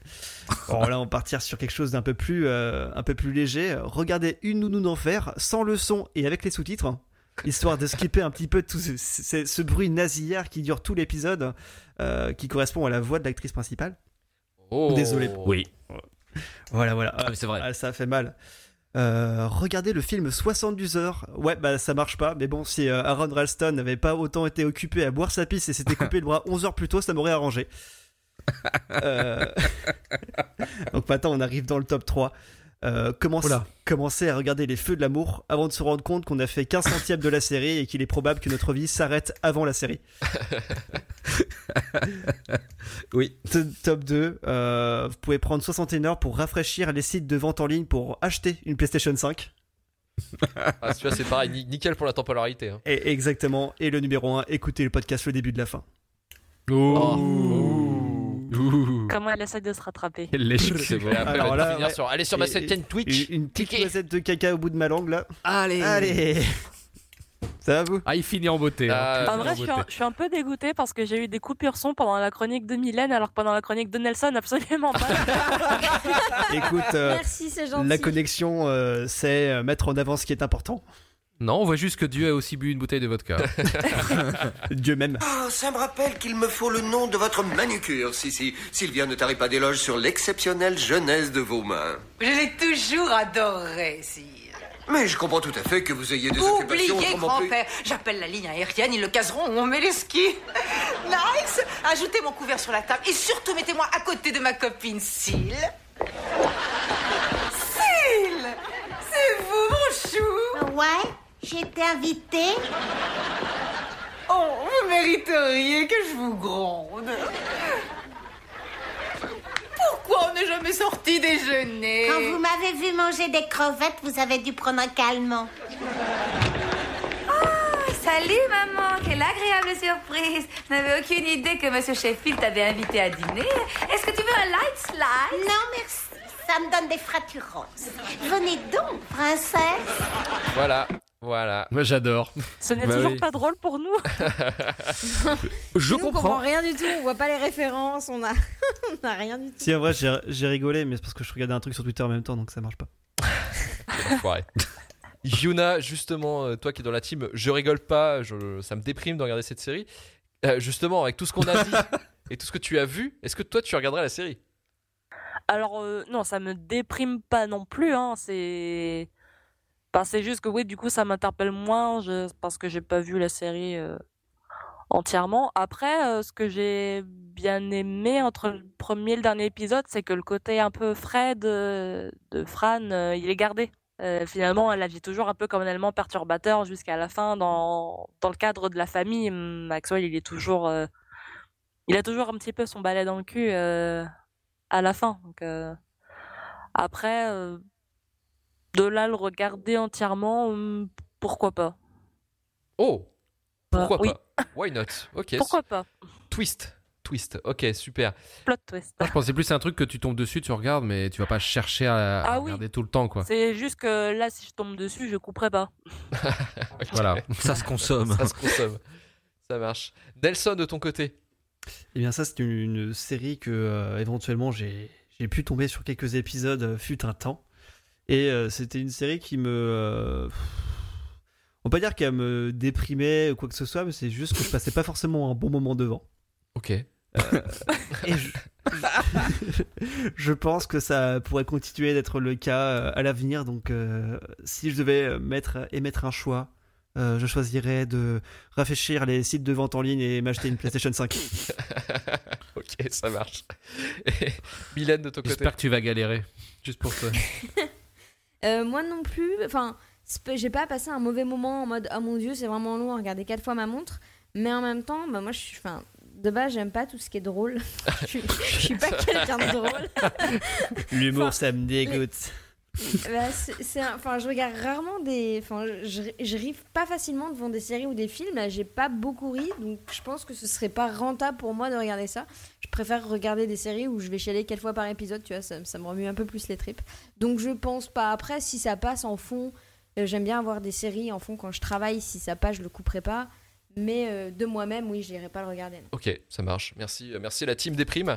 Bon, là, on va partir sur quelque chose d'un peu plus, euh, un peu plus léger. Regardez une nounou d'enfer, sans le son et avec les sous-titres, histoire de skipper un petit peu tout ce, ce- ce bruit nasillard qui dure tout l'épisode, euh, qui correspond à la voix de l'actrice principale. Oh. Désolé. Oui. Voilà, voilà. Ah, mais c'est vrai. Ah, ça fait mal. Euh, regardez le film 72 heures. Ouais, bah ça marche pas. Mais bon, si euh, Aaron Ralston n'avait pas autant été occupé à boire sa pisse et s'était coupé le bras 11 heures plus tôt, ça m'aurait arrangé. Euh, Donc maintenant, on arrive dans le top 3. Euh, commence- commencer à regarder les feux de l'amour avant de se rendre compte qu'on a fait 15 centièmes de la série et qu'il est probable que notre vie s'arrête avant la série. Oui. T- Top 2, euh, vous pouvez prendre 61 heures pour rafraîchir les sites de vente en ligne pour acheter une PlayStation 5. Ah, tu vois, c'est pareil, ni- nickel pour la temporalité. hein. Et exactement. Et le numéro 1, écoutez le podcast le début de la fin. Oh. Ouh. Comment elle essaie de se rattraper. Lèche. C'est bon. Après, Alors elle va là, finir ouais. sur. Allez sur ma Et- chaîne Twitch. Une, une petite cliquez. noisette de caca au bout de ma langue là. Allez. Allez Ça va vous? Ah, il finit en beauté. hein. Ah, En vrai, je suis, un, je suis un peu dégoûtée parce que j'ai eu des coupures son pendant la chronique de Mylène, alors que pendant la chronique de Nelson, absolument pas. Écoute, euh, Merci, c'est gentil. la connexion, euh, c'est euh, mettre en avant ce qui est important. Non, on voit juste que Dieu a aussi bu une bouteille de vodka. Dieu même. Ah, ça me rappelle qu'il me faut le nom de votre manucure, si, si. Sylvia ne tarit pas d'éloges sur l'exceptionnelle jeunesse de vos mains. Je l'ai toujours adoré, sire. Mais je comprends tout à fait que vous ayez des Oubliez, occupations grand-père. J'appelle la ligne aérienne, ils le caseront où on met les skis. Nice Ajoutez mon couvert sur la table et surtout mettez-moi à côté de ma copine Syl. Syl C'est vous, mon chou Ouais, j'ai été invitée. Oh, vous mériteriez que je vous gronde. Pourquoi on n'est jamais sorti déjeuner? Quand vous m'avez vu manger des crevettes, vous avez dû prendre un calmant. Salut maman, quelle agréable surprise. Je n'avais aucune idée que Monsieur Sheffield t'avait invité à dîner. Est-ce que tu veux un light slide Non, merci. Ça me donne des fraturances. Venez donc, princesse. Voilà, voilà. Moi, j'adore. Ce n'est Bah toujours oui. pas drôle pour nous. Je Nous, on comprend comprends. rien du tout, on voit pas les références, on a, on a rien du tout. Si en vrai j'ai rigolé, mais c'est parce que je regardais un truc sur Twitter en même temps, donc ça marche pas. Enfoiré. Yuna, justement, euh, toi qui es dans la team, je rigole pas, je- ça me déprime de regarder cette série. Euh, justement, avec tout ce qu'on a dit et tout ce que tu as vu, est-ce que toi tu regarderais la série? Alors, euh, non, ça me déprime pas non plus. Hein. C'est. Juste que, oui, du coup, ça m'interpelle moins parce que j'ai pas vu la série euh, entièrement. Après, euh, ce que j'ai bien aimé entre le premier et le dernier épisode, c'est que le côté un peu frais de, Fran, il est gardé. Finalement, elle la vit toujours un peu comme un élément perturbateur jusqu'à la fin. Dans, dans le cadre de la famille, Maxwell, il est toujours, il a toujours un petit peu son balai dans le cul à la fin. Donc, euh, après, euh, de là le regarder entièrement, hum, pourquoi pas Oh Pourquoi Euh, oui. pas? Why not? Ok. Pourquoi pas Twist. Twist. Ok, super. Plot twist. Je pensais plus à un truc que tu tombes dessus, tu regardes, mais tu vas pas chercher à, à Ah oui. regarder tout le temps, quoi. C'est juste que là, si je tombe dessus, je couperai pas. Voilà. Ça se consomme. Ça se consomme. Ça marche. Nelson, de ton côté Eh bien, ça, c'est une, une série que euh, éventuellement j'ai pu tomber sur quelques épisodes euh, fut un temps. Et euh, c'était une série qui me. euh, on peut pas dire qu'elle me déprimait ou quoi que ce soit, mais c'est juste que je passais pas forcément un bon moment devant. Ok. Et je, je pense que ça pourrait continuer d'être le cas à l'avenir. Donc, si je devais mettre, émettre un choix, euh, je choisirais de rafraîchir les sites de vente en ligne et m'acheter une PlayStation 5. ok, ça marche. Et Mylène, de ton côté J'espère que tu vas galérer. Juste pour ça. Euh, moi non plus. Enfin, j'ai pas passé un mauvais moment en mode oh mon dieu, c'est vraiment long à regarder quatre fois ma montre. Mais en même temps, bah, moi je suis. Enfin, de base, j'aime pas tout ce qui est drôle. je, suis, je suis pas quelqu'un de drôle. L'humour, Enfin, ça me dégoûte. Bah, c'est, enfin, je regarde rarement des. Enfin, je, je ris pas facilement devant des séries ou des films. J'ai pas beaucoup ri, donc je pense que ce serait pas rentable pour moi de regarder ça. Je préfère regarder des séries où je vais chialer quelques fois par épisode, tu vois, ça, ça me remue un peu plus les tripes. Donc je pense pas. Après, si ça passe en fond, euh, j'aime bien avoir des séries en fond quand je travaille. Si ça passe, je le couperai pas. Mais euh, de moi-même, oui, j'irai pas le regarder. Ok, ça marche. Merci, euh, merci la team des primes.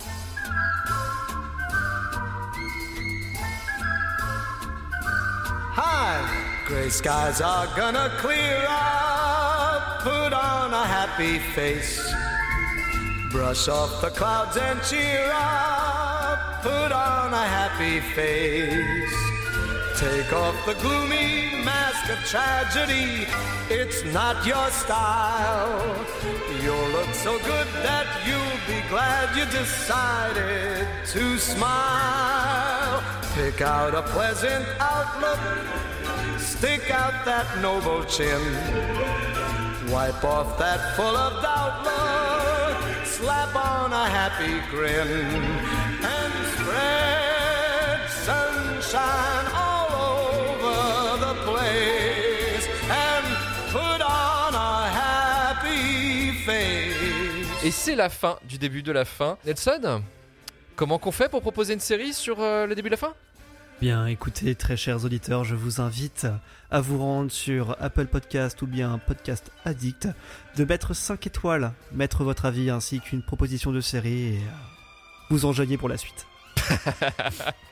Gray skies are gonna clear up. Put on a happy face. Brush off the clouds and cheer up. Put on a happy face. Take off the gloomy mask of tragedy. It's not your style. You'll look so good that you'll be glad you decided to smile. Pick out a pleasant outlook. Stick out that noble chin. Wipe off that full of doubt look. Slap on a happy grin. And spread sunshine all over the place. And put on a happy face. Et c'est la fin du début de la fin. Nelson, comment qu'on fait pour proposer une série sur euh, le début de la fin? Bien, écoutez, très chers auditeurs, je vous invite à vous rendre sur Apple Podcast ou bien Podcast Addict, de mettre 5 étoiles, mettre votre avis ainsi qu'une proposition de série et euh, vous enjailler pour la suite.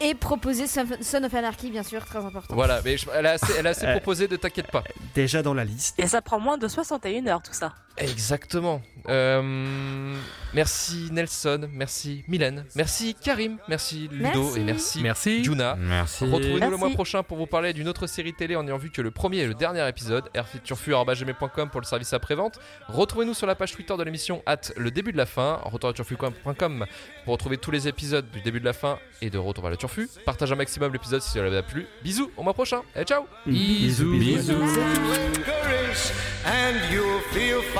Et proposer Son of Anarchy, bien sûr, très important. Voilà, mais je- elle a assez, elle a assez Euh, proposé, ne t'inquiète pas. Déjà dans la liste. Et ça prend moins de 61 heures, tout ça. Exactement. Euh, merci Nelson, merci Mylène, merci Karim, merci Ludo Merci. et merci, Merci. Juna. Merci. Retrouvez-nous le mois prochain pour vous parler d'une autre série télé en ayant vu que le premier et le dernier épisode. airfuturfu.com pour le service après-vente. Retrouvez-nous sur la page Twitter de l'émission at le début de la fin. Retour-à-turfu.com pour retrouver tous les épisodes du début de la fin et de Retour vers le Turfu. Partagez un maximum l'épisode si ça vous a plu. Bisous, au mois prochain et ciao Bisous, bisous. and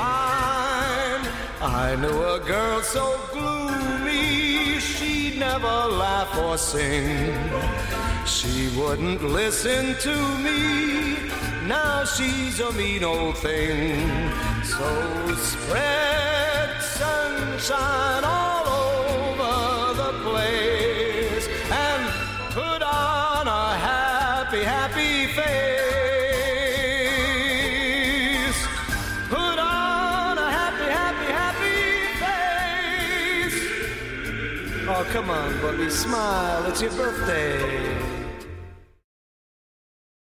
fine. I knew a girl so gloomy, she'd never laugh or sing. She wouldn't listen to me. Now she's a mean old thing. So spread sunshine all come on, Bobby, smile. It's your birthday.